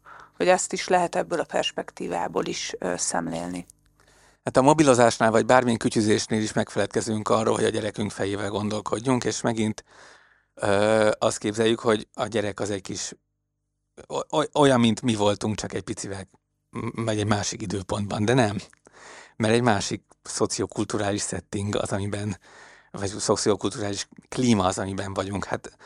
hogy ezt is lehet ebből a perspektívából is szemlélni. Hát a mobilozásnál, vagy bármilyen kütyüzésnél is megfeledkezünk arról, hogy a gyerekünk fejével gondolkodjunk, és megint ö, azt képzeljük, hogy a gyerek az egy kis olyan, mint mi voltunk, csak egy picivel, vagy egy másik időpontban, de nem. Mert egy másik szociokulturális setting az, amiben, vagy szociokulturális klíma az, amiben vagyunk. Hát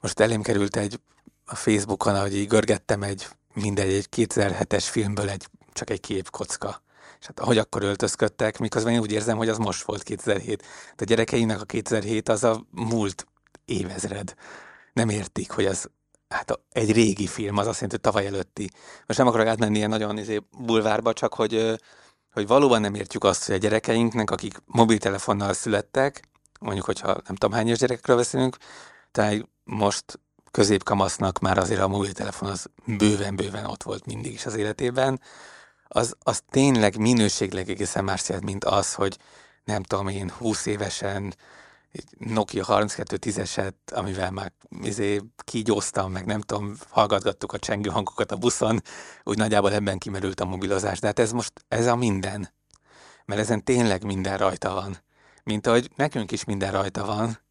most elém került egy a Facebookon, ahogy így görgettem egy mindegy, egy 2007-es filmből egy, csak egy képkocka. És hát ahogy akkor öltözködtek, miközben én úgy érzem, hogy az most volt 2007. De a gyerekeinek a 2007 az a múlt évezred. Nem értik, hogy az hát egy régi film, az azt jelenti, hogy tavaly előtti. Most nem akarok átmenni ilyen nagyon izé, bulvárba, csak hogy, hogy valóban nem értjük azt, hogy a gyerekeinknek, akik mobiltelefonnal születtek, mondjuk, hogyha nem tudom hányos gyerekekről beszélünk, tehát most középkamasznak már azért a mobiltelefon az bőven-bőven ott volt mindig is az életében, az, az tényleg minőségleg egészen más jelent, mint az, hogy nem tudom én, 20 évesen Nokia 3210-eset, amivel már izé, kígyóztam, meg nem tudom, hallgatgattuk a csengő hangokat a buszon, úgy nagyjából ebben kimerült a mobilozás. De hát ez most, ez a minden. Mert ezen tényleg minden rajta van. Mint ahogy nekünk is minden rajta van,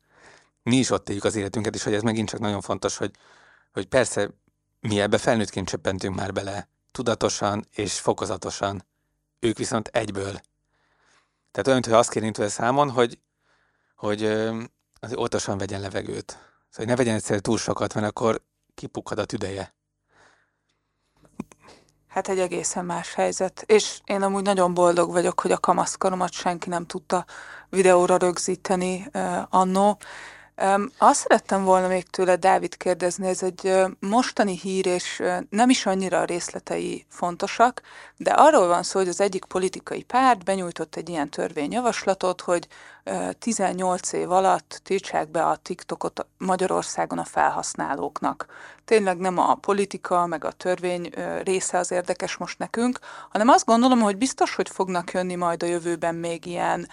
mi is ott éljük az életünket, és hogy ez megint csak nagyon fontos, hogy, hogy persze mi ebbe felnőttként csöppentünk már bele, tudatosan és fokozatosan. Ők viszont egyből. Tehát olyan, hogy azt kérünk tőle számon, hogy, hogy az óvatosan vegyen levegőt. Szóval, hogy ne vegyen egyszer túl sokat, mert akkor kipukkad a tüdeje. Hát egy egészen más helyzet. És én amúgy nagyon boldog vagyok, hogy a kamaszkoromat senki nem tudta videóra rögzíteni uh, annó, Um, azt szerettem volna még tőle, Dávid, kérdezni, ez egy mostani hír, és nem is annyira a részletei fontosak, de arról van szó, hogy az egyik politikai párt benyújtott egy ilyen törvényjavaslatot, hogy 18 év alatt tiltsák be a TikTokot Magyarországon a felhasználóknak. Tényleg nem a politika, meg a törvény része az érdekes most nekünk, hanem azt gondolom, hogy biztos, hogy fognak jönni majd a jövőben még ilyen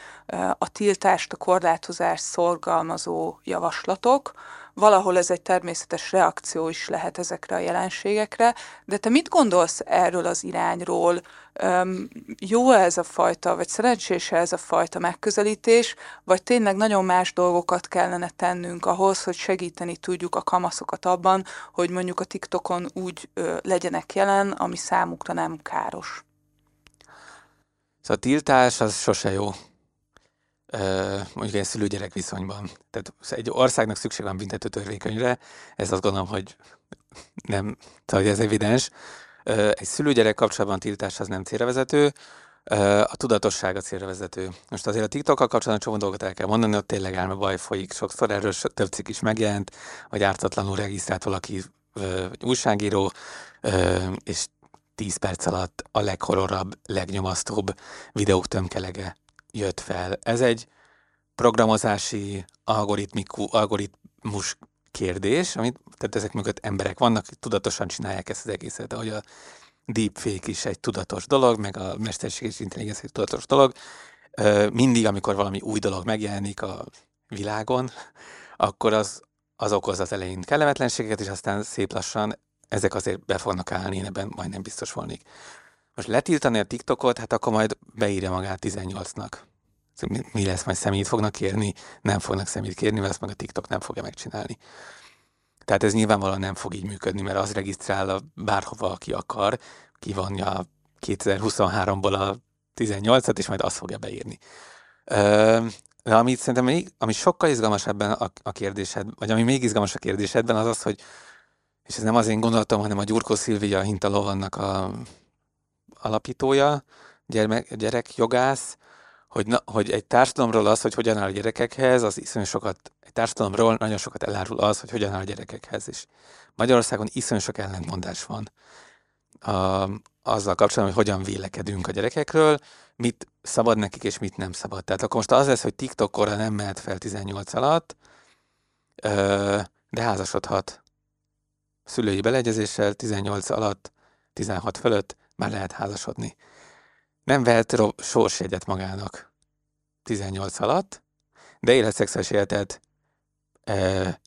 a tiltást, a korlátozást szorgalmazó javaslatok, valahol ez egy természetes reakció is lehet ezekre a jelenségekre, de te mit gondolsz erről az irányról? Jó ez a fajta, vagy szerencsés ez a fajta megközelítés, vagy tényleg nagyon más dolgokat kellene tennünk ahhoz, hogy segíteni tudjuk a kamaszokat abban, hogy mondjuk a TikTokon úgy legyenek jelen, ami számukra nem káros? Szóval a tiltás az sose jó mondjuk egy szülő-gyerek viszonyban. Tehát egy országnak szükség van büntető törvénykönyvre, ez azt gondolom, hogy nem, tehát ez evidens. Egy szülő-gyerek kapcsolatban tiltás az nem célra vezető, a tudatosság a célra vezető. Most azért a TikTokkal kapcsolatban csomó dolgot el kell mondani, ott tényleg álma baj folyik. Sokszor erről több cikk is megjelent, hogy ártatlanul regisztrált valaki vagy újságíró, és 10 perc alatt a leghorrorabb, legnyomasztóbb videók tömkelege jött fel. Ez egy programozási algoritmiku, algoritmus kérdés, amit, tehát ezek mögött emberek vannak, tudatosan csinálják ezt az egészet, ahogy a deepfake is egy tudatos dolog, meg a mesterséges intelligencia egy tudatos dolog. Mindig, amikor valami új dolog megjelenik a világon, akkor az, az okoz az elején kellemetlenségeket, és aztán szép lassan ezek azért be fognak állni, én ebben majdnem biztos volnék. Most letiltani a TikTokot, hát akkor majd beírja magát 18-nak. Szóval mi lesz, majd szemét fognak kérni? Nem fognak szemét kérni, mert azt meg a TikTok nem fogja megcsinálni. Tehát ez nyilvánvalóan nem fog így működni, mert az regisztrál a bárhova, aki akar, kivonja 2023-ból a 18-at, és majd azt fogja beírni. De amit szerintem még, ami sokkal izgalmasabb ebben a, a kérdésed, vagy ami még izgalmas a kérdésedben, az az, hogy, és ez nem az én gondolatom, hanem a Gyurkó Szilvia Hintalovannak a alapítója, gyermek, gyerek jogász, hogy, na, hogy egy társadalomról az, hogy hogyan áll a gyerekekhez, az iszonyú sokat, egy társadalomról nagyon sokat elárul az, hogy hogyan áll a gyerekekhez is. Magyarországon iszonyú sok ellentmondás van a, azzal kapcsolatban, hogy hogyan vélekedünk a gyerekekről, mit szabad nekik, és mit nem szabad. Tehát akkor most az lesz, hogy TikTok-korra nem mehet fel 18 alatt, de házasodhat. Szülői beleegyezéssel 18 alatt, 16 fölött már lehet házasodni. Nem vehet sorsjegyet magának 18 alatt, de élhet életet e,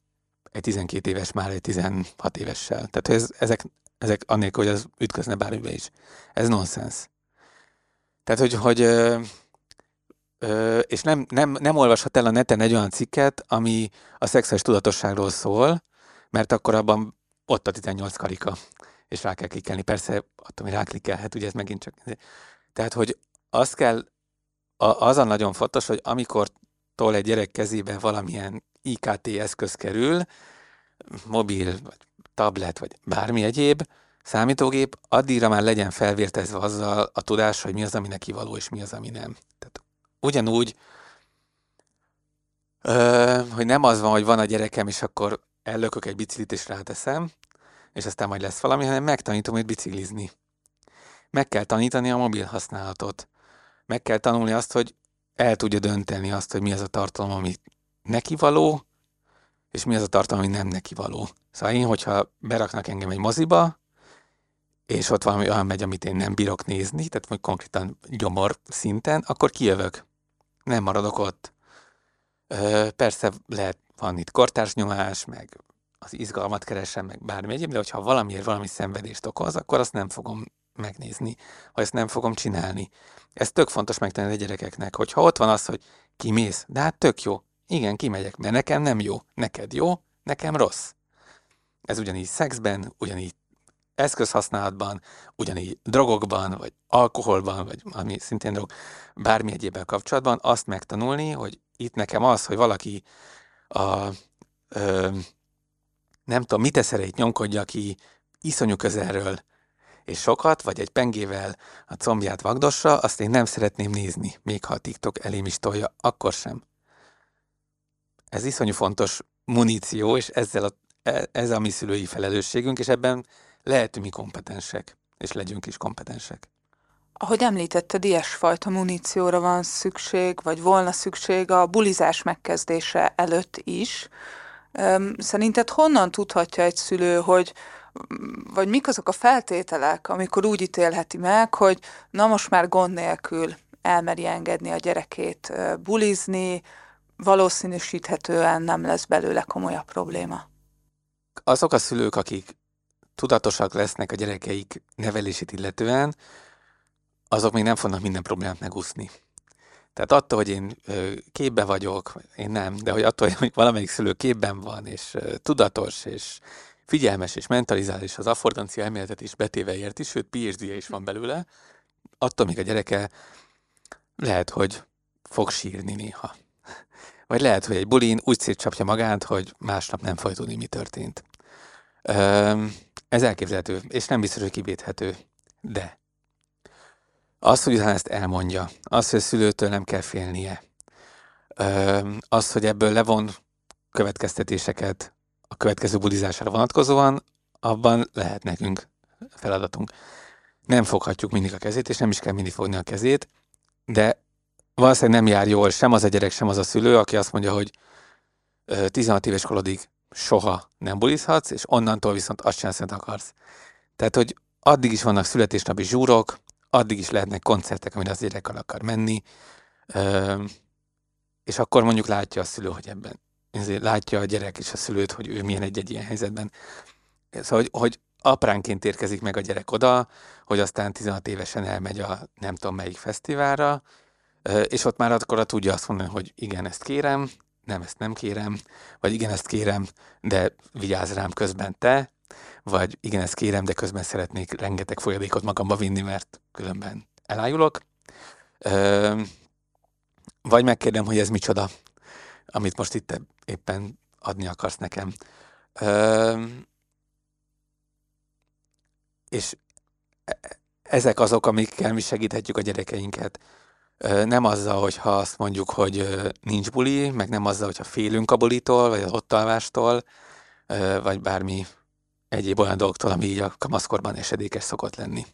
egy 12 éves már egy 16 évessel. Tehát ez, ezek, ezek annélkül, hogy az ütközne bármibe is. Ez nonsens. Tehát, hogy, hogy ö, ö, és nem, nem, nem olvashat el a neten egy olyan cikket, ami a szexuális tudatosságról szól, mert akkor abban ott a 18 karika, és rá kell klikkelni. Persze, attól, hogy ráklikkelhet, ugye ez megint csak tehát, hogy azt kell, az a nagyon fontos, hogy amikor tol egy gyerek kezébe valamilyen IKT eszköz kerül, mobil, vagy tablet, vagy bármi egyéb, számítógép, addigra már legyen felvértezve azzal a tudás, hogy mi az, ami neki való, és mi az, ami nem. Tehát ugyanúgy, ö, hogy nem az van, hogy van a gyerekem, és akkor ellökök egy biciklit, és ráteszem, és aztán majd lesz valami, hanem megtanítom őt biciklizni. Meg kell tanítani a mobil használatot. Meg kell tanulni azt, hogy el tudja dönteni azt, hogy mi az a tartalom, ami neki való, és mi az a tartalom, ami nem neki való. Szóval én, hogyha beraknak engem egy moziba, és ott valami olyan megy, amit én nem bírok nézni, tehát vagy konkrétan gyomor szinten, akkor kijövök. Nem maradok ott. Persze lehet, van itt kortársnyomás, meg az izgalmat keresem, meg bármi egyéb, de hogyha valamiért valami szenvedést okoz, akkor azt nem fogom megnézni, ha ezt nem fogom csinálni. Ez tök fontos megtenni a gyerekeknek, hogyha ott van az, hogy kimész, de hát tök jó. Igen, kimegyek, mert nekem nem jó. Neked jó, nekem rossz. Ez ugyanígy szexben, ugyanígy eszközhasználatban, ugyanígy drogokban, vagy alkoholban, vagy ami szintén drog, bármi egyébben kapcsolatban, azt megtanulni, hogy itt nekem az, hogy valaki a, ö, nem tudom, mit eszereit nyomkodja ki iszonyú közelről, és sokat, vagy egy pengével a combját vagdossa, azt én nem szeretném nézni, még ha a TikTok elém is tolja, akkor sem. Ez iszonyú fontos muníció, és ezzel a, e, ez a mi szülői felelősségünk, és ebben lehetünk mi kompetensek, és legyünk is kompetensek. Ahogy említetted, ilyesfajta munícióra van szükség, vagy volna szükség a bulizás megkezdése előtt is. Szerinted honnan tudhatja egy szülő, hogy vagy mik azok a feltételek, amikor úgy ítélheti meg, hogy na most már gond nélkül elmeri engedni a gyerekét bulizni, valószínűsíthetően nem lesz belőle komolyabb probléma. Azok a szülők, akik tudatosak lesznek a gyerekeik nevelését illetően, azok még nem fognak minden problémát megúszni. Tehát attól, hogy én képbe vagyok, én nem, de hogy attól, hogy valamelyik szülő képben van, és tudatos, és figyelmes, és mentalizál, és az affordancia elméletet is betéve érti, sőt, phd is van belőle, attól még a gyereke lehet, hogy fog sírni néha. Vagy lehet, hogy egy bulin úgy szétcsapja magát, hogy másnap nem fog tudni, mi történt. Ez elképzelhető, és nem biztos, hogy kivéthető. De az, hogy utána ezt elmondja, az, hogy a szülőtől nem kell félnie, az, hogy ebből levon következtetéseket a következő budizására vonatkozóan, abban lehet nekünk feladatunk. Nem foghatjuk mindig a kezét, és nem is kell mindig fogni a kezét, de valószínűleg nem jár jól sem az a gyerek, sem az a szülő, aki azt mondja, hogy 16 éves korodig soha nem bulizhatsz, és onnantól viszont azt sem akarsz. Tehát, hogy addig is vannak születésnapi zsúrok, addig is lehetnek koncertek, amire az gyerek akar menni, és akkor mondjuk látja a szülő, hogy ebben ezért látja a gyerek és a szülőt, hogy ő milyen egy-egy ilyen helyzetben. Szóval, hogy, hogy apránként érkezik meg a gyerek oda, hogy aztán 16 évesen elmegy a nem tudom melyik fesztiválra, és ott már akkor tudja azt mondani, hogy igen, ezt kérem, nem, ezt nem kérem, vagy igen, ezt kérem, de vigyázz rám közben te, vagy igen, ezt kérem, de közben szeretnék rengeteg folyadékot magamba vinni, mert különben elájulok. Vagy megkérdem, hogy ez micsoda, amit most itt éppen adni akarsz nekem. És e, ezek azok, amikkel mi segíthetjük a gyerekeinket. Nem azzal, hogyha azt mondjuk, hogy nincs buli, meg nem azzal, hogyha félünk a bulitól, vagy az ott alvástól, vagy bármi egyéb olyan dolgoktól, ami így a kamaszkorban esedékes szokott lenni.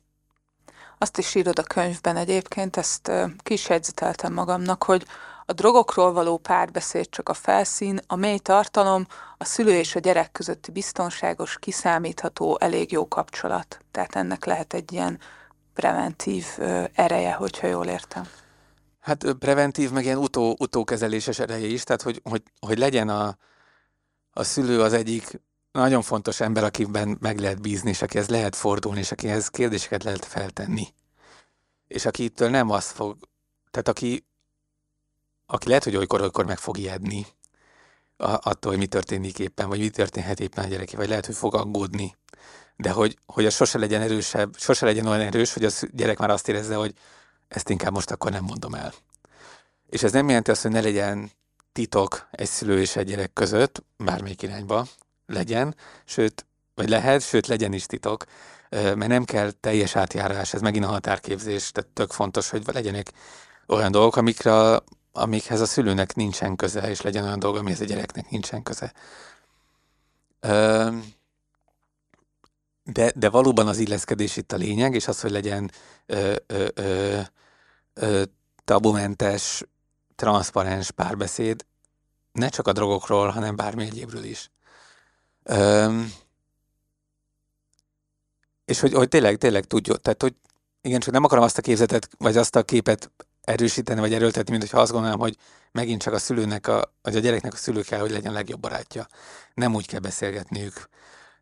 Azt is írod a könyvben egyébként, ezt kis jegyzeteltem magamnak, hogy a drogokról való párbeszéd csak a felszín, a mély tartalom, a szülő és a gyerek közötti biztonságos, kiszámítható, elég jó kapcsolat. Tehát ennek lehet egy ilyen preventív ereje, hogyha jól értem. Hát preventív, meg ilyen utó, utókezeléses ereje is, tehát hogy, hogy, hogy legyen a, a szülő az egyik nagyon fontos ember, akiben meg lehet bízni, és akihez lehet fordulni, és akihez kérdéseket lehet feltenni. És akitől nem az fog, tehát aki, aki lehet, hogy olykor, olykor meg fog ijedni attól, hogy mi történik éppen, vagy mi történhet éppen a gyereke, vagy lehet, hogy fog aggódni. De hogy, hogy az sose legyen erősebb, sose legyen olyan erős, hogy a gyerek már azt érezze, hogy ezt inkább most akkor nem mondom el. És ez nem jelenti azt, hogy ne legyen titok egy szülő és egy gyerek között, bármelyik irányba legyen, sőt, vagy lehet, sőt legyen is titok, mert nem kell teljes átjárás, ez megint a határképzés, tehát tök fontos, hogy legyenek olyan dolgok, amikre, amikhez a szülőnek nincsen köze, és legyen olyan dolog, amihez a gyereknek nincsen köze. De, de valóban az illeszkedés itt a lényeg, és az, hogy legyen ö, ö, ö, ö, tabumentes, transzparens párbeszéd, ne csak a drogokról, hanem bármi egyébről is. Öm, és hogy, hogy tényleg, tényleg tudja, tehát hogy igen, csak nem akarom azt a képzetet, vagy azt a képet erősíteni vagy erőltetni, mint hogyha azt gondolom, hogy megint csak a szülőnek, a, vagy a gyereknek a szülő kell, hogy legyen a legjobb barátja. Nem úgy kell beszélgetniük.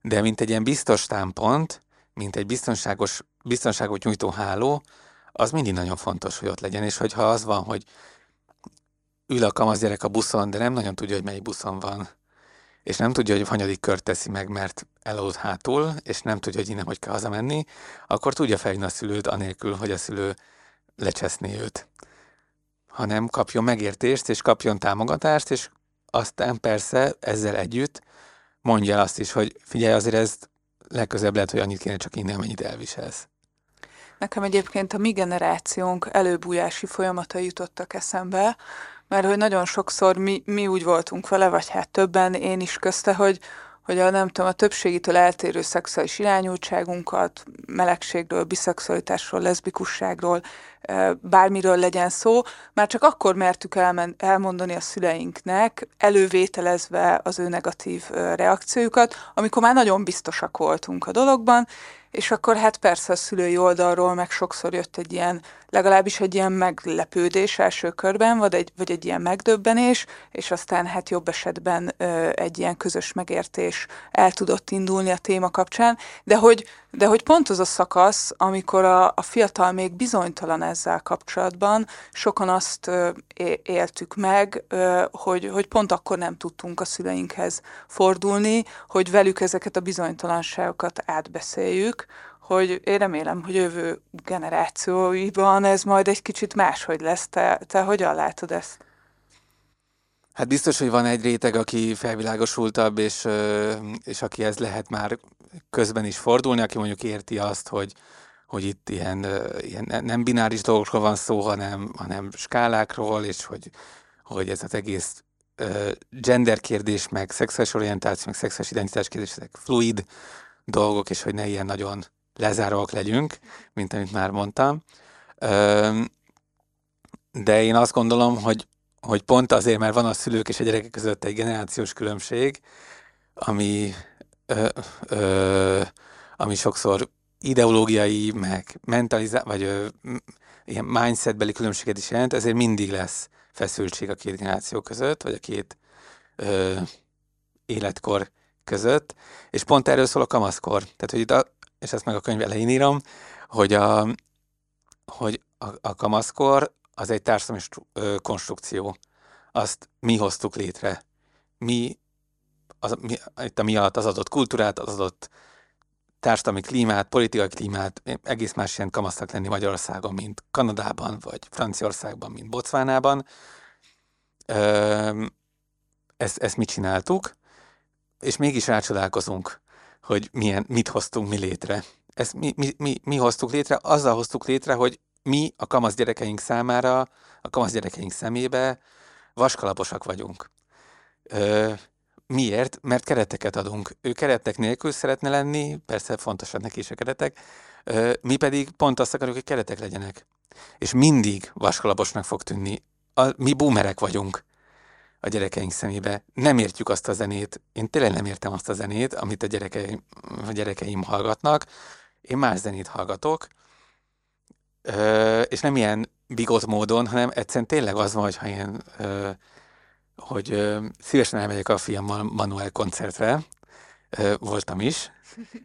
De mint egy ilyen biztos támpont, mint egy biztonságos, biztonságot nyújtó háló, az mindig nagyon fontos, hogy ott legyen, és hogyha az van, hogy ül a kamasz gyerek a buszon, de nem nagyon tudja, hogy melyik buszon van, és nem tudja, hogy hanyadik kört teszi meg, mert elaludt hátul, és nem tudja, hogy innen hogy kell hazamenni, akkor tudja felhívni a szülőt, anélkül, hogy a szülő lecseszné őt. Hanem kapjon megértést, és kapjon támogatást, és aztán persze ezzel együtt mondja el azt is, hogy figyelj, azért ez legközebb lehet, hogy annyit kéne csak innen, amennyit elviselsz. Nekem egyébként a mi generációnk előbújási folyamatai jutottak eszembe, mert hogy nagyon sokszor mi, mi úgy voltunk vele, vagy hát többen, én is közte, hogy, hogy a nem tudom, a többségitől eltérő szexuális irányultságunkat, melegségről, biszexualitásról, leszbikusságról, bármiről legyen szó, már csak akkor mertük elmen, elmondani a szüleinknek, elővételezve az ő negatív reakciójukat, amikor már nagyon biztosak voltunk a dologban, és akkor hát persze a szülői oldalról meg sokszor jött egy ilyen, legalábbis egy ilyen meglepődés első körben, vagy egy, vagy egy ilyen megdöbbenés, és aztán hát jobb esetben ö, egy ilyen közös megértés el tudott indulni a téma kapcsán, de hogy, de hogy pont az a szakasz, amikor a, a fiatal még bizonytalan ezzel kapcsolatban, sokan azt ö, éltük meg, ö, hogy, hogy pont akkor nem tudtunk a szüleinkhez fordulni, hogy velük ezeket a bizonytalanságokat átbeszéljük, hogy én remélem, hogy jövő generációiban ez majd egy kicsit máshogy lesz. Te, te hogyan látod ezt? Hát biztos, hogy van egy réteg, aki felvilágosultabb, és, és aki ez lehet már közben is fordulni, aki mondjuk érti azt, hogy, hogy itt ilyen, ilyen nem bináris dolgokról van szó, hanem, hanem skálákról, és hogy, hogy ez az egész gender kérdés, meg szexuális orientáció, meg szexuális identitás kérdés, ezek fluid dolgok, és hogy ne ilyen nagyon lezáróak legyünk, mint amit már mondtam. De én azt gondolom, hogy, hogy pont azért, mert van a szülők és a gyerekek között egy generációs különbség, ami, ö, ami sokszor ideológiai, meg mentalizá- vagy ö, ilyen mindsetbeli különbséget is jelent, ezért mindig lesz feszültség a két generáció között, vagy a két ö, életkor között, és pont erről szól a kamaszkor. Tehát, hogy itt a, és ezt meg a könyv elején írom, hogy a, hogy a, a kamaszkor az egy társadalmi konstrukció. Azt mi hoztuk létre. Mi, az, mi, itt a mi alatt az adott kultúrát, az adott társadalmi klímát, politikai klímát, egész más ilyen kamasznak lenni Magyarországon, mint Kanadában, vagy Franciaországban, mint Bocvánában. Ezt, ezt mi csináltuk, és mégis rácsodálkozunk, hogy milyen, mit hoztunk mi létre. Ezt mi, mi, mi, mi hoztuk létre, azzal hoztuk létre, hogy mi a kamasz gyerekeink számára, a kamasz gyerekeink szemébe vaskalaposak vagyunk. Ö, miért? Mert kereteket adunk. Ő keretek nélkül szeretne lenni, persze fontosak neki is a keretek, mi pedig pont azt akarjuk, hogy keretek legyenek. És mindig vaskalaposnak fog tűnni. A, mi boomerek vagyunk a gyerekeink szemébe. Nem értjük azt a zenét, én tényleg nem értem azt a zenét, amit a gyerekeim, a gyerekeim hallgatnak. Én más zenét hallgatok, és nem ilyen bigot módon, hanem egyszerűen tényleg az van, hogyha én, hogy szívesen elmegyek a fiammal Manuel koncertre, voltam is,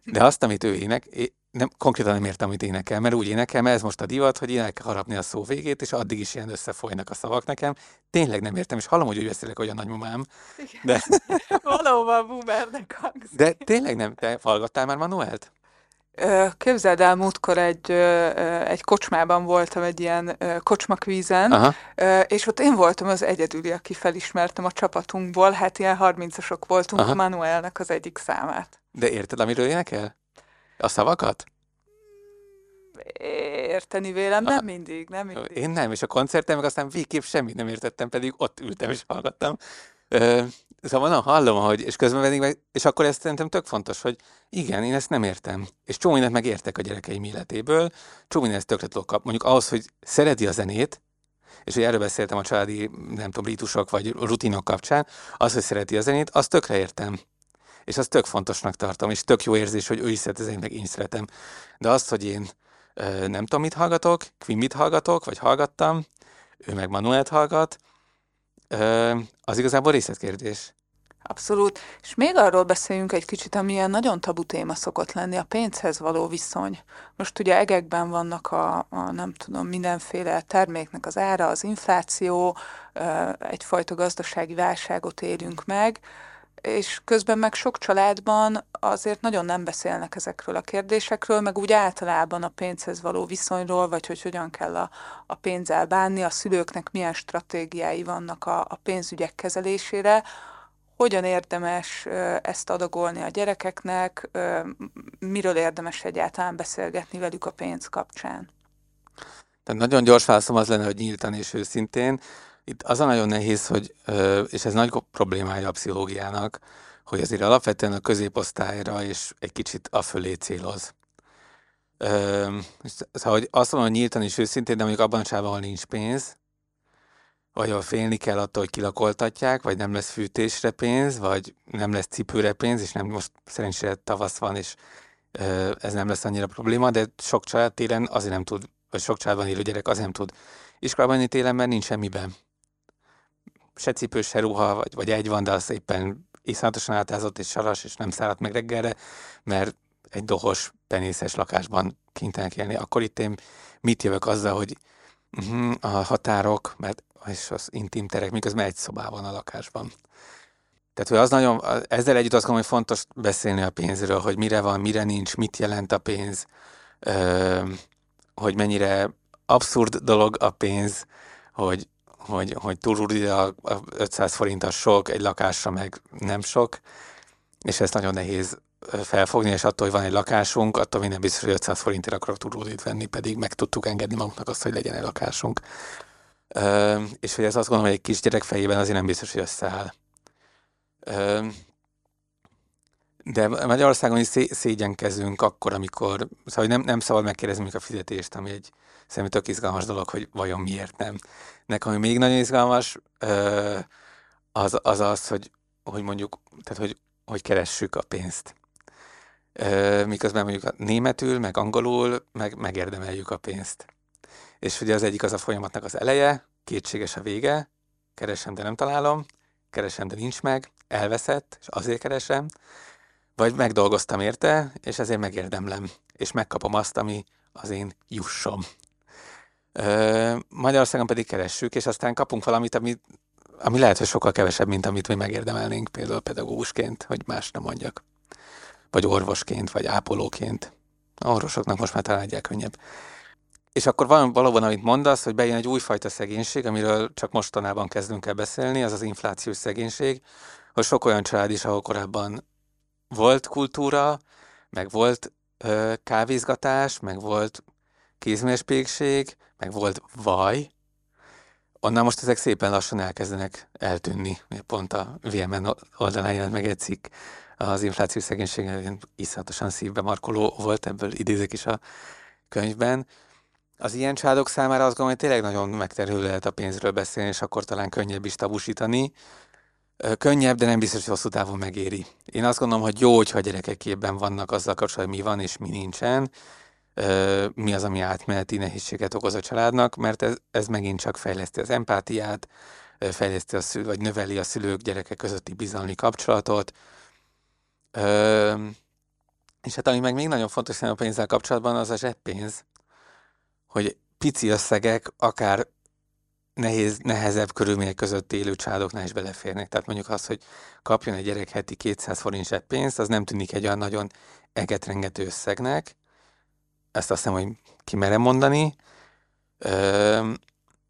de azt, amit ő ének, nem, konkrétan nem értem, amit énekel, mert úgy énekel, mert ez most a divat, hogy el kell harapni a szó végét, és addig is ilyen összefolynak a szavak nekem. Tényleg nem értem, és hallom, hogy úgy beszélek, hogy a nagymamám. De... Valóban boomernek hangzik. De tényleg nem, te hallgattál már Manuelt? Képzeld el, múltkor egy, egy kocsmában voltam, egy ilyen kocsmakvízen, Aha. és ott én voltam az egyedüli, aki felismertem a csapatunkból, hát ilyen 30-asok voltunk, Aha. Manuelnek az egyik számát. De érted, amiről énekel? A szavakat? Érteni vélem, nem mindig, nem mindig. Én nem, és a koncerten meg aztán végképp semmit nem értettem, pedig ott ültem és hallgattam. Szóval na, hallom, hogy, és közben pedig meg, és akkor ezt szerintem tök fontos, hogy igen, én ezt nem értem. És csomó mindent megértek a gyerekeim életéből, csomó mindent tökre tudok kap. Mondjuk ahhoz, hogy szereti a zenét, és hogy erről beszéltem a családi, nem tudom, ritusok vagy rutinok kapcsán, az, hogy szereti a zenét, azt tökre értem. És azt tök fontosnak tartom, és tök jó érzés, hogy ő is szeret zenét, meg én szeretem. De azt, hogy én nem tudom, mit hallgatok, Queen mit hallgatok, vagy hallgattam, ő meg manuelt hallgat, az igazából részletkérdés. Abszolút. És még arról beszéljünk egy kicsit, ami ilyen nagyon tabu téma szokott lenni, a pénzhez való viszony. Most ugye egekben vannak a, a nem tudom, mindenféle terméknek az ára, az infláció, egyfajta gazdasági válságot élünk meg, és közben meg sok családban azért nagyon nem beszélnek ezekről a kérdésekről, meg úgy általában a pénzhez való viszonyról, vagy hogy hogyan kell a, a pénzzel bánni, a szülőknek milyen stratégiái vannak a, a pénzügyek kezelésére, hogyan érdemes ezt adagolni a gyerekeknek, miről érdemes egyáltalán beszélgetni velük a pénz kapcsán? Tehát nagyon gyors válaszom az lenne, hogy nyíltan és őszintén. Itt az a nagyon nehéz, hogy, és ez nagy problémája a pszichológiának, hogy azért alapvetően a középosztályra és egy kicsit a fölé céloz. Szóval, hogy azt mondom, hogy nyíltan és őszintén, de mondjuk abban a csában, ahol nincs pénz, vagy ahol félni kell attól, hogy kilakoltatják, vagy nem lesz fűtésre pénz, vagy nem lesz cipőre pénz, és nem most szerencsére tavasz van, és ez nem lesz annyira probléma, de sok család télen azért nem tud, vagy sok családban élő gyerek azért nem tud iskolában télen, mert nincs semmiben. Se cipő, se ruha, vagy, vagy egy van, de az éppen iszonyatosan átázott és saras, és nem száradt meg reggelre, mert egy dohos, penészes lakásban kénytelenek élni. Akkor itt én mit jövök azzal, hogy uh-huh, a határok, mert és az intim terek, miközben egy szobában a lakásban. Tehát, hogy az nagyon, ezzel együtt azt gondolom, hogy fontos beszélni a pénzről, hogy mire van, mire nincs, mit jelent a pénz, hogy mennyire abszurd dolog a pénz, hogy, hogy, hogy túl a 500 forint a sok, egy lakásra meg nem sok, és ezt nagyon nehéz felfogni, és attól, hogy van egy lakásunk, attól minden biztos, hogy 500 forintért akarok túlrudit venni, pedig meg tudtuk engedni magunknak azt, hogy legyen egy lakásunk és hogy ez azt gondolom, hogy egy kisgyerek fejében azért nem biztos, hogy összeáll. De Magyarországon is szé- szégyenkezünk akkor, amikor, szóval nem, nem szabad megkérdezni a fizetést, ami egy szerintem tök izgalmas dolog, hogy vajon miért nem. Nekem ami még nagyon izgalmas, az az, az hogy, hogy mondjuk, tehát hogy, hogy keressük a pénzt. Miközben mondjuk németül, meg angolul, meg megérdemeljük a pénzt és ugye az egyik az a folyamatnak az eleje, kétséges a vége, keresem, de nem találom, keresem, de nincs meg, elveszett, és azért keresem, vagy megdolgoztam érte, és ezért megérdemlem, és megkapom azt, ami az én jussom. Magyarországon pedig keressük, és aztán kapunk valamit, ami, ami lehet, hogy sokkal kevesebb, mint amit mi megérdemelnénk, például pedagógusként, hogy más nem mondjak. Vagy orvosként, vagy ápolóként. A orvosoknak most már talán könnyebb. És akkor van valóban, amit mondasz, hogy bejön egy újfajta szegénység, amiről csak mostanában kezdünk el beszélni, az az inflációs szegénység, hogy sok olyan család is, ahol korábban volt kultúra, meg volt ö, kávézgatás, meg volt kézmérspékség, meg volt vaj, onnan most ezek szépen lassan elkezdenek eltűnni. Pont a VMN oldalán jelent meg egy cikk az inflációs szegénység, iszonyatosan szívbe markoló volt, ebből idézek is a könyvben, az ilyen családok számára azt gondolom, hogy tényleg nagyon megterhelő lehet a pénzről beszélni, és akkor talán könnyebb is tabusítani. Könnyebb, de nem biztos, hogy hosszú távon megéri. Én azt gondolom, hogy jó, hogyha a gyerekek képben vannak azzal kapcsolatban, mi van és mi nincsen, mi az, ami átmeneti nehézséget okoz a családnak, mert ez, ez megint csak fejleszti az empátiát, fejleszti a szül, vagy növeli a szülők gyerekek közötti bizalmi kapcsolatot. És hát ami meg még nagyon fontos a pénzzel kapcsolatban, az a zseppénz hogy pici összegek akár nehéz, nehezebb körülmények között élő családoknál is beleférnek. Tehát mondjuk az, hogy kapjon egy gyerek heti 200 forint pénzt, az nem tűnik egy olyan nagyon egetrengető összegnek. Ezt azt hiszem, hogy ki merem mondani. Ö,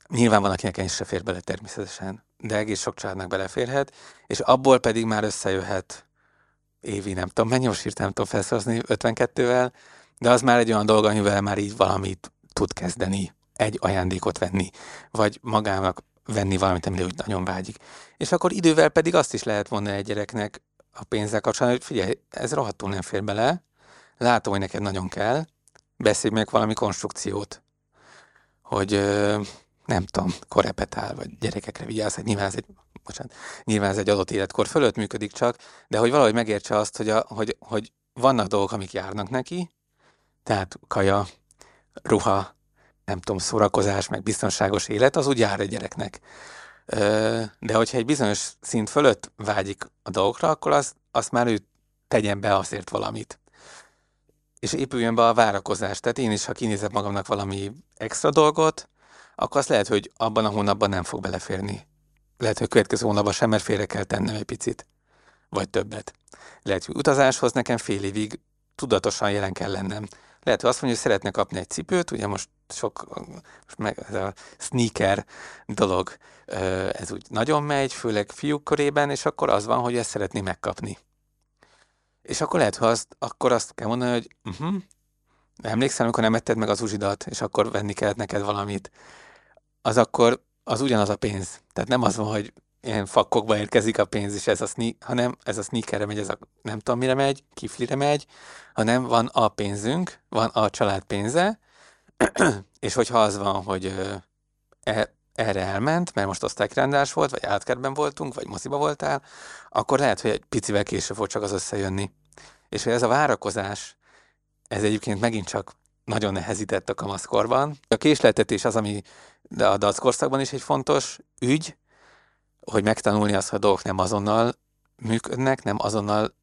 nyilván van, akinek ennyi se fér bele természetesen, de egész sok családnak beleférhet, és abból pedig már összejöhet évi, nem tudom, mennyi most írtam, tudom felszorozni 52-vel, de az már egy olyan dolog, amivel már így valamit tud kezdeni egy ajándékot venni, vagy magának venni valamit, amire úgy nagyon vágyik. És akkor idővel pedig azt is lehet mondani egy gyereknek a pénzzel kapcsolatban, hogy figyelj, ez rohadtul nem fér bele, látom, hogy neked nagyon kell, beszélj meg valami konstrukciót, hogy nem tudom, korepetál, vagy gyerekekre vigyázz, hát nyilván ez egy, bocsánat, nyilván ez egy adott életkor fölött működik csak, de hogy valahogy megértse azt, hogy, a, hogy, hogy vannak dolgok, amik járnak neki, tehát kaja, ruha, nem tudom, szórakozás, meg biztonságos élet, az úgy jár a gyereknek. De hogyha egy bizonyos szint fölött vágyik a dolgokra, akkor azt, azt már ő tegyen be azért valamit. És épüljön be a várakozás. Tehát én is, ha kinézek magamnak valami extra dolgot, akkor azt lehet, hogy abban a hónapban nem fog beleférni. Lehet, hogy a következő hónapban sem, mert félre kell tennem egy picit. Vagy többet. Lehet, hogy utazáshoz nekem fél évig tudatosan jelen kell lennem. Lehet, hogy azt mondja, hogy szeretne kapni egy cipőt, ugye most sok, most meg ez a sneaker dolog, ez úgy nagyon megy, főleg fiúk körében, és akkor az van, hogy ezt szeretné megkapni. És akkor lehet, hogy azt, akkor azt kell mondani, hogy uh-huh, emlékszem, amikor nem etted meg az uzsidat, és akkor venni kellett neked valamit, az akkor az ugyanaz a pénz. Tehát nem az van, hogy ilyen fakkokba érkezik a pénz, és ez a sneak, hanem ez a sneakerre megy, ez a nem tudom mire megy, kiflire megy, hanem van a pénzünk, van a család pénze, és hogyha az van, hogy e, erre elment, mert most osztálykirendás volt, vagy átkerben voltunk, vagy mosziba voltál, akkor lehet, hogy egy picivel később fog csak az összejönni. És hogy ez a várakozás, ez egyébként megint csak nagyon nehezített a kamaszkorban. A késleltetés az, ami a dackorszakban is egy fontos ügy, hogy megtanulni azt, hogy a dolgok nem azonnal működnek, nem azonnal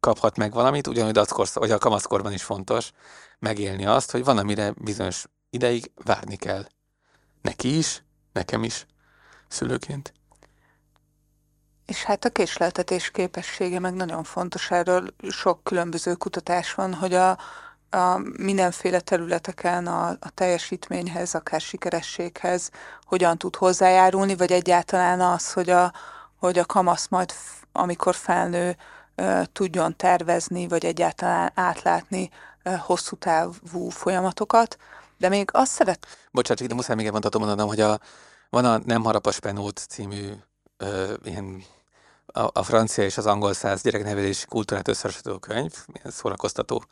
kaphat meg valamit, ugyanúgy dackorszak, vagy a kamaszkorban is fontos megélni azt, hogy van, amire bizonyos ideig várni kell. Neki is, nekem is, szülőként. És hát a késleltetés képessége meg nagyon fontos, erről sok különböző kutatás van, hogy a, a mindenféle területeken a, a teljesítményhez, akár sikerességhez hogyan tud hozzájárulni, vagy egyáltalán az, hogy a, hogy a kamasz majd, amikor felnő, tudjon tervezni, vagy egyáltalán átlátni hosszú távú folyamatokat. De még azt szeret... Bocsánat, ide muszáj még elmondhatom mondanom, hogy a, van a Nem harapas penót című ö, ilyen a, a francia és az angol száz gyereknevelési kultúrát összehasonlító könyv, ilyen szórakoztató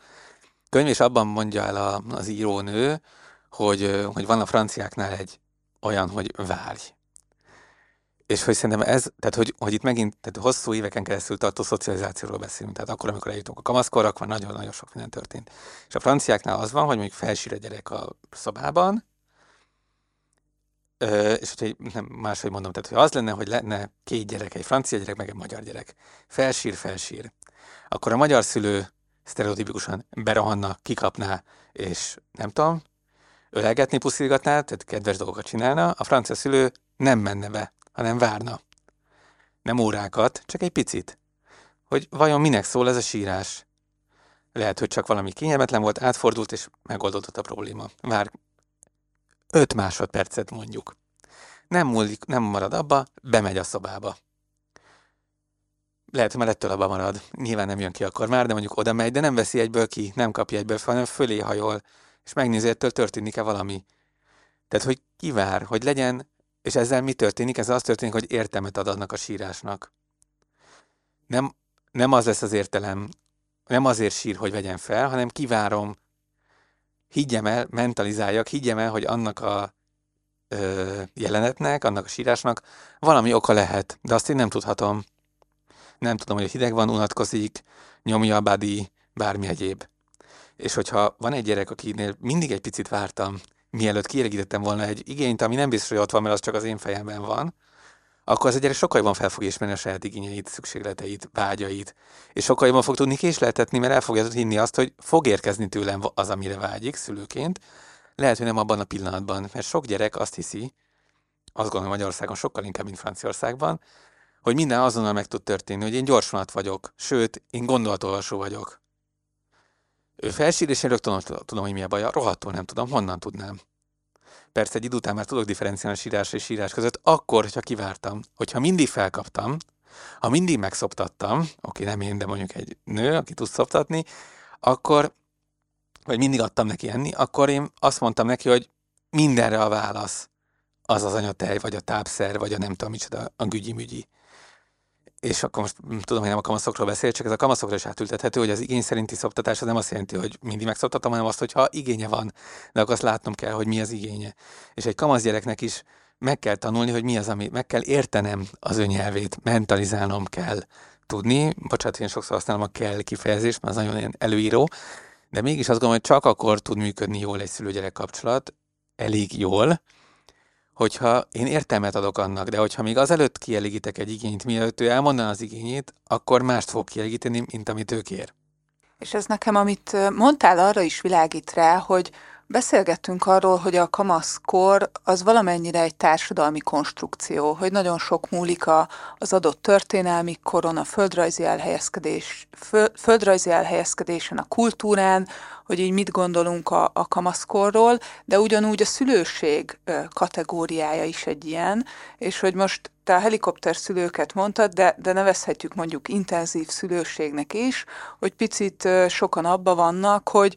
könyv, és abban mondja el a, az írónő, hogy, hogy van a franciáknál egy olyan, hogy várj. És hogy szerintem ez, tehát hogy, hogy itt megint tehát hosszú éveken keresztül tartó szocializációról beszélünk, tehát akkor, amikor eljutunk a kamaszkorra, akkor nagyon-nagyon sok minden történt. És a franciáknál az van, hogy mondjuk felsír a gyerek a szobában, és hogy nem máshogy mondom, tehát hogy az lenne, hogy lenne két gyerek, egy francia gyerek, meg egy magyar gyerek. Felsír, felsír. Akkor a magyar szülő sztereotipikusan berohanna, kikapná, és nem tudom, ölelgetni, puszilgatná, tehát kedves dolgokat csinálna, a francia szülő nem menne be, hanem várna. Nem órákat, csak egy picit. Hogy vajon minek szól ez a sírás? Lehet, hogy csak valami kényelmetlen volt, átfordult, és megoldódott a probléma. Vár 5 másodpercet mondjuk. Nem múlik, nem marad abba, bemegy a szobába. Lehet, hogy már ettől abba marad. Nyilván nem jön ki akkor már, de mondjuk oda megy, de nem veszi egyből ki, nem kapja egyből fel, hanem fölé hajol, és megnézi, ettől történik-e valami. Tehát, hogy kivár, hogy legyen, és ezzel mi történik? Ez az történik, hogy értelmet ad annak a sírásnak. Nem, nem az lesz az értelem, nem azért sír, hogy vegyen fel, hanem kivárom, higgyem el, mentalizáljak, higgyem el, hogy annak a ö, jelenetnek, annak a sírásnak valami oka lehet, de azt én nem tudhatom. Nem tudom, hogy hideg van, unatkozik, nyomja a body, bármi egyéb. És hogyha van egy gyerek, akinél mindig egy picit vártam, mielőtt kielégítettem volna egy igényt, ami nem biztos, hogy ott van, mert az csak az én fejemben van, akkor az a gyerek sokkal jobban fel fog ismerni a saját igényeit, szükségleteit, vágyait, és sokkal jobban fog tudni késleltetni, mert el fogja hinni azt, hogy fog érkezni tőlem az, amire vágyik szülőként, lehet, hogy nem abban a pillanatban, mert sok gyerek azt hiszi, azt gondolom Magyarországon sokkal inkább, mint Franciaországban, hogy minden azonnal meg tud történni, hogy én gyorsanat vagyok, sőt, én gondolatolvasó vagyok. Ő felsír, és én rögtön tudom, hogy mi a baja, rohadtul nem tudom, honnan tudnám. Persze egy idő után már tudok differenciálni sírás és sírás között, akkor, hogyha kivártam, hogyha mindig felkaptam, ha mindig megszoptattam, oké, nem én, de mondjuk egy nő, aki tud szoptatni, akkor, vagy mindig adtam neki enni, akkor én azt mondtam neki, hogy mindenre a válasz. Az az anyatej, vagy a tápszer, vagy a nem tudom micsoda, a gügyi-mügyi és akkor most tudom, hogy nem a kamaszokról beszél, csak ez a kamaszokra is átültethető, hogy az igény szerinti szoptatás az nem azt jelenti, hogy mindig megszoptatom, hanem azt, hogy ha igénye van, de akkor azt látnom kell, hogy mi az igénye. És egy kamasz gyereknek is meg kell tanulni, hogy mi az, ami, meg kell értenem az ő nyelvét, mentalizálnom kell tudni. Bocsánat, én sokszor használom a kell kifejezést, mert az nagyon ilyen előíró, de mégis azt gondolom, hogy csak akkor tud működni jól egy szülő-gyerek kapcsolat, elég jól, hogyha én értelmet adok annak, de hogyha még azelőtt kielégítek egy igényt, mielőtt ő elmondaná az igényét, akkor mást fog kielégíteni, mint amit ő kér. És ez nekem, amit mondtál, arra is világít rá, hogy Beszélgettünk arról, hogy a kamaszkor az valamennyire egy társadalmi konstrukció, hogy nagyon sok múlik az adott történelmi koron, a földrajzi, elhelyezkedés, föl, földrajzi elhelyezkedésen, a kultúrán, hogy így mit gondolunk a, a kamaszkorról, de ugyanúgy a szülőség kategóriája is egy ilyen, és hogy most te a helikopter szülőket mondtad, de, de nevezhetjük mondjuk intenzív szülőségnek is, hogy picit sokan abba vannak, hogy,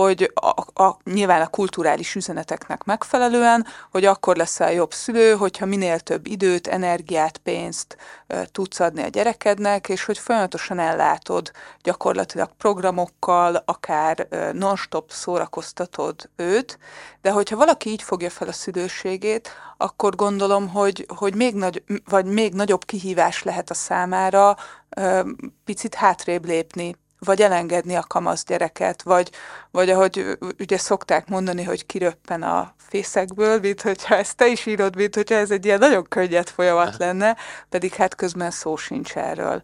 hogy a, a, nyilván a kulturális üzeneteknek megfelelően, hogy akkor leszel jobb szülő, hogyha minél több időt, energiát, pénzt e, tudsz adni a gyerekednek, és hogy folyamatosan ellátod gyakorlatilag programokkal, akár e, non-stop szórakoztatod őt, de hogyha valaki így fogja fel a szülőségét, akkor gondolom, hogy, hogy még, nagy, vagy még nagyobb kihívás lehet a számára e, picit hátrébb lépni vagy elengedni a kamasz gyereket, vagy, vagy ahogy ugye szokták mondani, hogy kiröppen a fészekből, mint hogyha ezt te is írod, mint hogyha ez egy ilyen nagyon könnyed folyamat lenne, pedig hát közben szó sincs erről.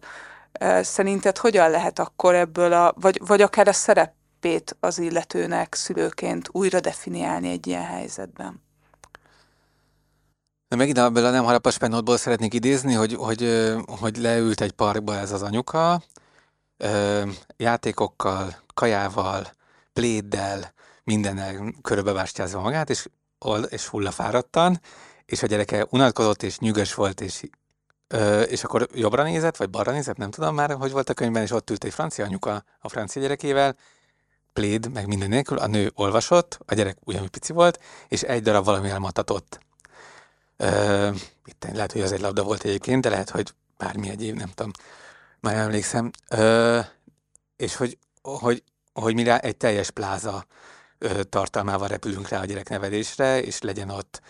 Szerinted hogyan lehet akkor ebből a, vagy, vagy akár a szerepét az illetőnek szülőként újra definiálni egy ilyen helyzetben? De megint ebből a nem harapas penótból szeretnék idézni, hogy, hogy, hogy leült egy parkba ez az anyuka, ö, játékokkal, kajával, pléddel, mindennel körülbebástyázva magát, és, és hullafáradtan, és a gyereke unatkozott, és nyűgös volt, és, ö, és akkor jobbra nézett, vagy balra nézett, nem tudom már, hogy volt a könyvben, és ott ült egy francia anyuka a francia gyerekével, pléd, meg minden nélkül, a nő olvasott, a gyerek ugyanúgy pici volt, és egy darab valami elmatatott. Ö, itt lehet, hogy az egy labda volt egyébként, de lehet, hogy bármi egyéb, nem tudom. Már emlékszem. Ö, és hogy, hogy, hogy mi rá egy teljes pláza ö, tartalmával repülünk rá a gyereknevelésre, és legyen ott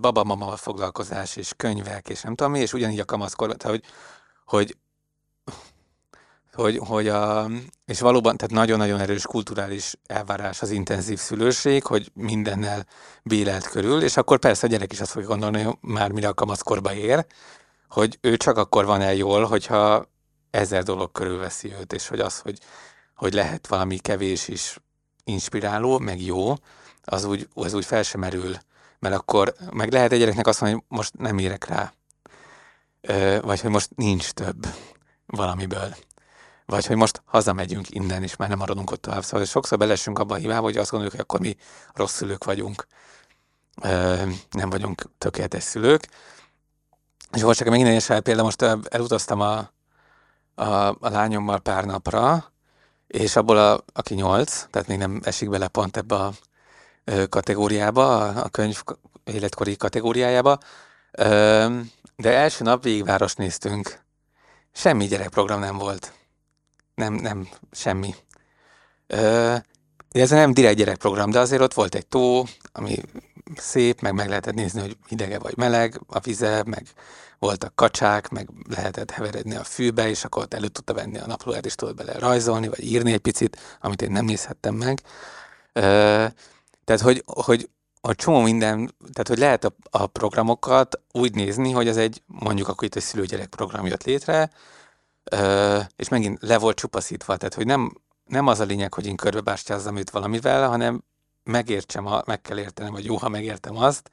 baba-mama foglalkozás, és könyvek, és nem tudom mi, és ugyanígy a kamaszkor, tehát hogy, hogy hogy, hogy a, és valóban, tehát nagyon-nagyon erős kulturális elvárás az intenzív szülőség, hogy mindennel bélelt körül, és akkor persze a gyerek is azt fogja gondolni, hogy már mire a kamaszkorba ér, hogy ő csak akkor van el jól, hogyha ezer dolog körülveszi őt, és hogy az, hogy, hogy lehet valami kevés is inspiráló, meg jó, az úgy, az úgy fel sem merül. Mert akkor meg lehet egy gyereknek azt mondani, hogy most nem érek rá. Ö, vagy hogy most nincs több valamiből. Vagy hogy most hazamegyünk innen, és már nem maradunk ott tovább. Szóval sokszor belesünk abba a hibába, hogy azt gondoljuk, hogy akkor mi rossz szülők vagyunk. Ö, nem vagyunk tökéletes szülők. És volt csak még egy példa, most elutaztam a, a, a lányommal pár napra, és abból, a, aki nyolc, tehát még nem esik bele pont ebbe a kategóriába, a, könyv életkori kategóriájába, de első nap végigváros néztünk. Semmi gyerekprogram nem volt. Nem, nem, semmi. Ez nem direkt gyerekprogram, de azért ott volt egy tó, ami szép, meg meg lehetett nézni, hogy hidege vagy meleg a vize, meg voltak kacsák, meg lehetett heveredni a fűbe, és akkor ott elő tudta venni a naplóját, és tudott bele rajzolni, vagy írni egy picit, amit én nem nézhettem meg. Tehát, hogy, hogy a csomó minden, tehát hogy lehet a, a programokat úgy nézni, hogy ez egy, mondjuk akkor itt egy szülőgyerek program jött létre, és megint le volt csupaszítva, tehát hogy nem, nem az a lényeg, hogy én körbebástyázzam őt valamivel, hanem megértsem, meg kell értenem, vagy jó, ha megértem azt,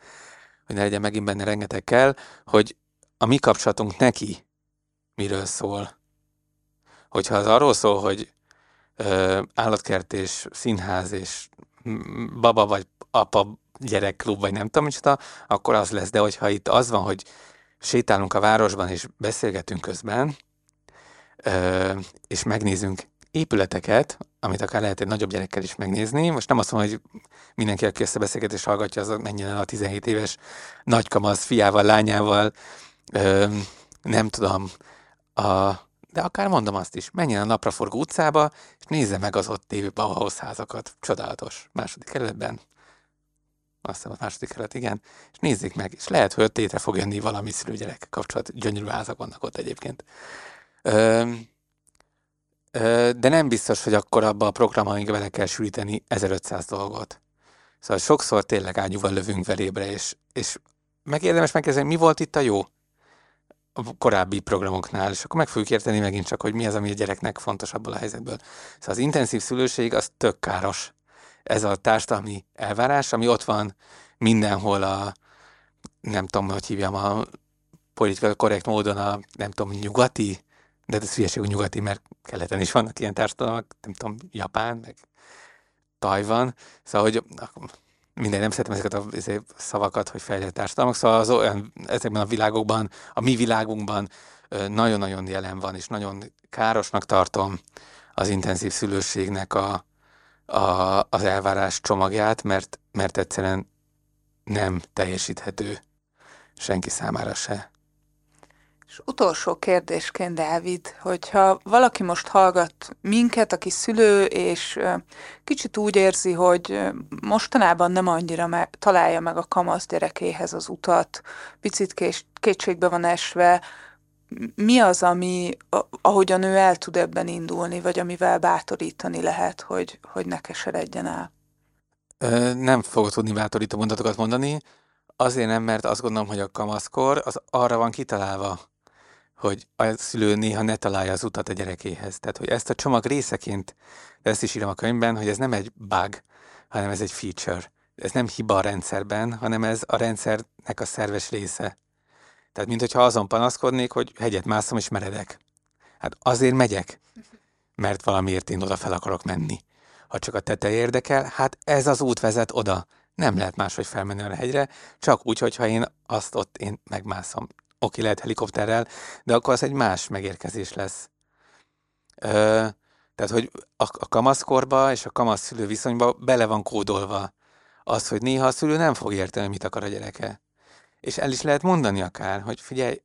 hogy ne legyen megint benne rengeteg kell, hogy a mi kapcsolatunk neki miről szól. Hogyha az arról szól, hogy ö, állatkert és színház és baba vagy apa gyerekklub, vagy nem tudom micsoda, akkor az lesz. De hogyha itt az van, hogy sétálunk a városban és beszélgetünk közben, ö, és megnézünk épületeket, amit akár lehet egy nagyobb gyerekkel is megnézni. Most nem azt mondom, hogy mindenki, aki ezt a hallgatja, az menjen el a 17 éves nagykamasz fiával, lányával, ö, nem tudom, a, de akár mondom azt is, menjen a napraforgó utcába, és nézze meg az ott lévő Bauhaus házakat. Csodálatos. Második kerületben. Azt hiszem, a második kerület, igen. És nézzék meg, és lehet, hogy tétre fog jönni valami szülőgyerek kapcsolat. Gyönyörű házak vannak ott egyébként. Ö, ö, de nem biztos, hogy akkor abba a programainkba bele kell sűríteni 1500 dolgot. Szóval sokszor tényleg ágyúval lövünk velébre, és, és megérdemes megkérdezni, mi volt itt a jó a korábbi programoknál, és akkor meg fogjuk érteni megint csak, hogy mi az, ami a gyereknek fontos abból a helyzetből. Szóval az intenzív szülőség az tök káros. Ez a társadalmi elvárás, ami ott van mindenhol a, nem tudom, hogy hívjam, a politikai korrekt módon a, nem tudom, nyugati, de ez hülyeség, nyugati, mert keleten is vannak ilyen társadalmak, nem tudom, Japán, meg Tajvan, szóval, hogy minden, nem szeretem ezeket a szavakat, hogy fejlett társadalmak, szóval az olyan, ezekben a világokban, a mi világunkban nagyon-nagyon jelen van, és nagyon károsnak tartom az intenzív szülőségnek a, a, az elvárás csomagját, mert, mert egyszerűen nem teljesíthető senki számára se. És utolsó kérdésként, Dávid, hogyha valaki most hallgat minket, aki szülő, és kicsit úgy érzi, hogy mostanában nem annyira me- találja meg a kamasz gyerekéhez az utat, picit kés- kétségbe van esve, mi az, ami, ahogyan ő el tud ebben indulni, vagy amivel bátorítani lehet, hogy, hogy ne keseredjen el? Nem fogok tudni bátorító mondatokat mondani, azért nem, mert azt gondolom, hogy a kamaszkor az arra van kitalálva, hogy a szülő néha ne találja az utat a gyerekéhez. Tehát, hogy ezt a csomag részeként, ezt is írom a könyvben, hogy ez nem egy bug, hanem ez egy feature. Ez nem hiba a rendszerben, hanem ez a rendszernek a szerves része. Tehát, mint hogyha azon panaszkodnék, hogy hegyet mászom és meredek. Hát azért megyek, mert valamiért én oda fel akarok menni. Ha csak a teteje érdekel, hát ez az út vezet oda. Nem lehet máshogy felmenni a hegyre, csak úgy, hogyha én azt ott én megmászom oké, lehet helikopterrel, de akkor az egy más megérkezés lesz. Ö, tehát, hogy a, a kamaszkorba és a kamasz szülő viszonyba bele van kódolva az, hogy néha a szülő nem fog érteni, mit akar a gyereke. És el is lehet mondani akár, hogy figyelj,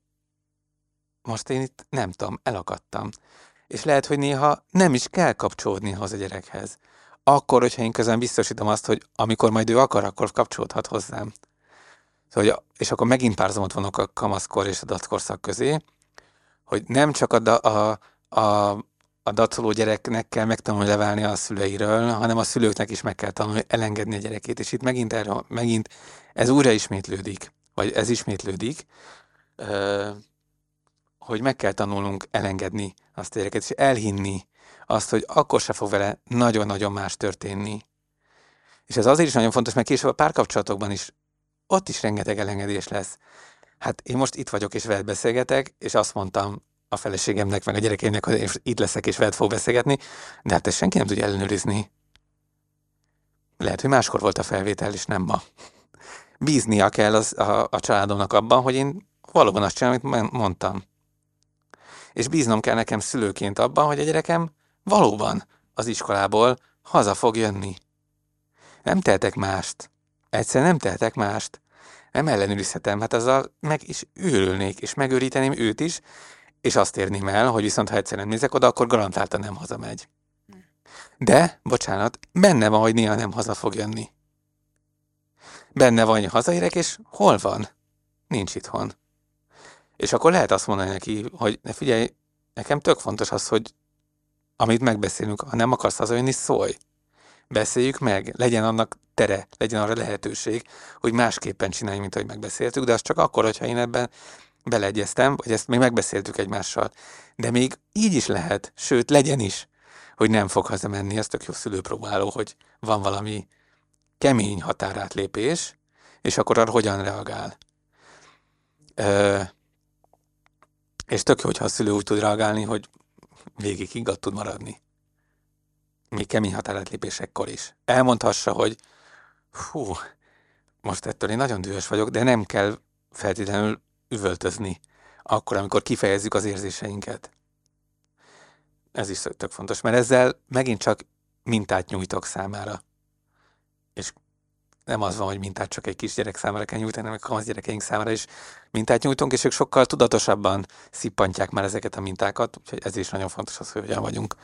most én itt nem tudom, elakadtam. És lehet, hogy néha nem is kell kapcsolódni hozzá a gyerekhez. Akkor, hogyha én közben biztosítom azt, hogy amikor majd ő akar, akkor kapcsolódhat hozzám. Szóval, és akkor megint párhuzamot vannak a kamaszkor és a dackorszak közé, hogy nem csak a, a, a, a dacoló gyereknek kell megtanulni leválni a szüleiről, hanem a szülőknek is meg kell tanulni elengedni a gyerekét. És itt megint, erre, megint ez újra ismétlődik, vagy ez ismétlődik, hogy meg kell tanulnunk elengedni azt a gyereket, és elhinni azt, hogy akkor se fog vele nagyon-nagyon más történni. És ez azért is nagyon fontos, mert később a párkapcsolatokban is ott is rengeteg elengedés lesz. Hát én most itt vagyok és veled beszélgetek, és azt mondtam a feleségemnek, meg a gyerekeimnek, hogy én itt leszek és veled fog beszélgetni, de hát ezt senki nem tudja ellenőrizni. Lehet, hogy máskor volt a felvétel, és nem ma. Bíznia kell az, a, a családomnak abban, hogy én valóban azt csinálom, amit mondtam. És bíznom kell nekem szülőként abban, hogy a gyerekem valóban az iskolából haza fog jönni. Nem tehetek mást. Egyszerűen nem tehetek mást. Nem ellenőrizhetem, hát azzal meg is őrülnék, és megőríteném őt is, és azt érném el, hogy viszont ha egyszer nem nézek oda, akkor garantáltan nem hazamegy. De, bocsánat, benne van, hogy néha nem haza fog jönni. Benne van, hogy hazaérek, és hol van? Nincs itthon. És akkor lehet azt mondani neki, hogy ne figyelj, nekem tök fontos az, hogy amit megbeszélünk, ha nem akarsz hazajönni, szólj beszéljük meg, legyen annak tere, legyen arra lehetőség, hogy másképpen csináljuk, mint ahogy megbeszéltük, de az csak akkor, hogyha én ebben beleegyeztem, vagy ezt még megbeszéltük egymással. De még így is lehet, sőt, legyen is, hogy nem fog hazamenni, ez tök jó szülőpróbáló, hogy van valami kemény határátlépés, és akkor arra hogyan reagál. Ö, és tök jó, hogyha a szülő úgy tud reagálni, hogy végig higgadt tud maradni még kemény határátlépésekkor is. Elmondhassa, hogy hú, most ettől én nagyon dühös vagyok, de nem kell feltétlenül üvöltözni akkor, amikor kifejezzük az érzéseinket. Ez is tök fontos, mert ezzel megint csak mintát nyújtok számára. És nem az van, hogy mintát csak egy kisgyerek számára kell nyújtani, hanem a gyerekeink számára is mintát nyújtunk, és ők sokkal tudatosabban szippantják már ezeket a mintákat, úgyhogy ez is nagyon fontos az, hogy hogyan vagyunk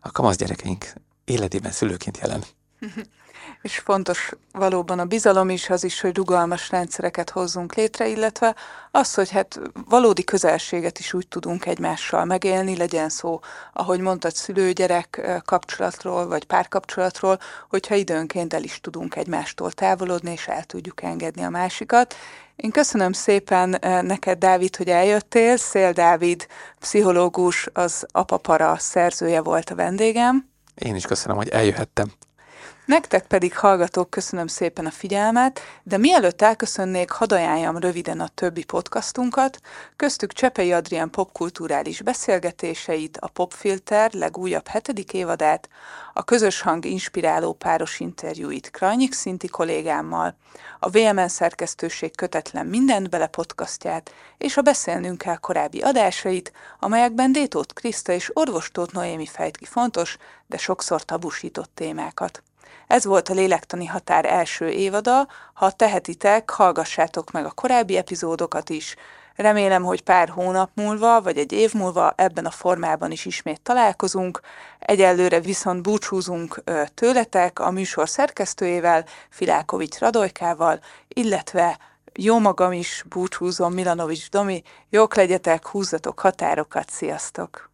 a kamasz gyerekeink életében szülőként jelen. És fontos valóban a bizalom is, az is, hogy rugalmas rendszereket hozzunk létre, illetve az, hogy hát valódi közelséget is úgy tudunk egymással megélni, legyen szó, ahogy mondtad, szülő-gyerek kapcsolatról, vagy párkapcsolatról, hogyha időnként el is tudunk egymástól távolodni, és el tudjuk engedni a másikat. Én köszönöm szépen neked, Dávid, hogy eljöttél. Szél Dávid, pszichológus, az Apapara szerzője volt a vendégem. Én is köszönöm, hogy eljöhettem. Nektek pedig hallgatók köszönöm szépen a figyelmet, de mielőtt elköszönnék, hadd ajánljam röviden a többi podcastunkat, köztük Csepei Adrián popkulturális beszélgetéseit, a Popfilter legújabb hetedik évadát, a közös hang inspiráló páros interjúit Krajnyik Szinti kollégámmal, a VMN szerkesztőség kötetlen mindent bele podcastját, és a Beszélnünk kell korábbi adásait, amelyekben Détót Kriszta és orvostót Noémi fejt ki fontos, de sokszor tabusított témákat. Ez volt a Lélektani Határ első évada, ha tehetitek, hallgassátok meg a korábbi epizódokat is. Remélem, hogy pár hónap múlva, vagy egy év múlva ebben a formában is ismét találkozunk. Egyelőre viszont búcsúzunk tőletek a műsor szerkesztőjével, Filákovics Radojkával, illetve jó magam is búcsúzom, Milanovics Domi, jók legyetek, húzzatok határokat, sziasztok!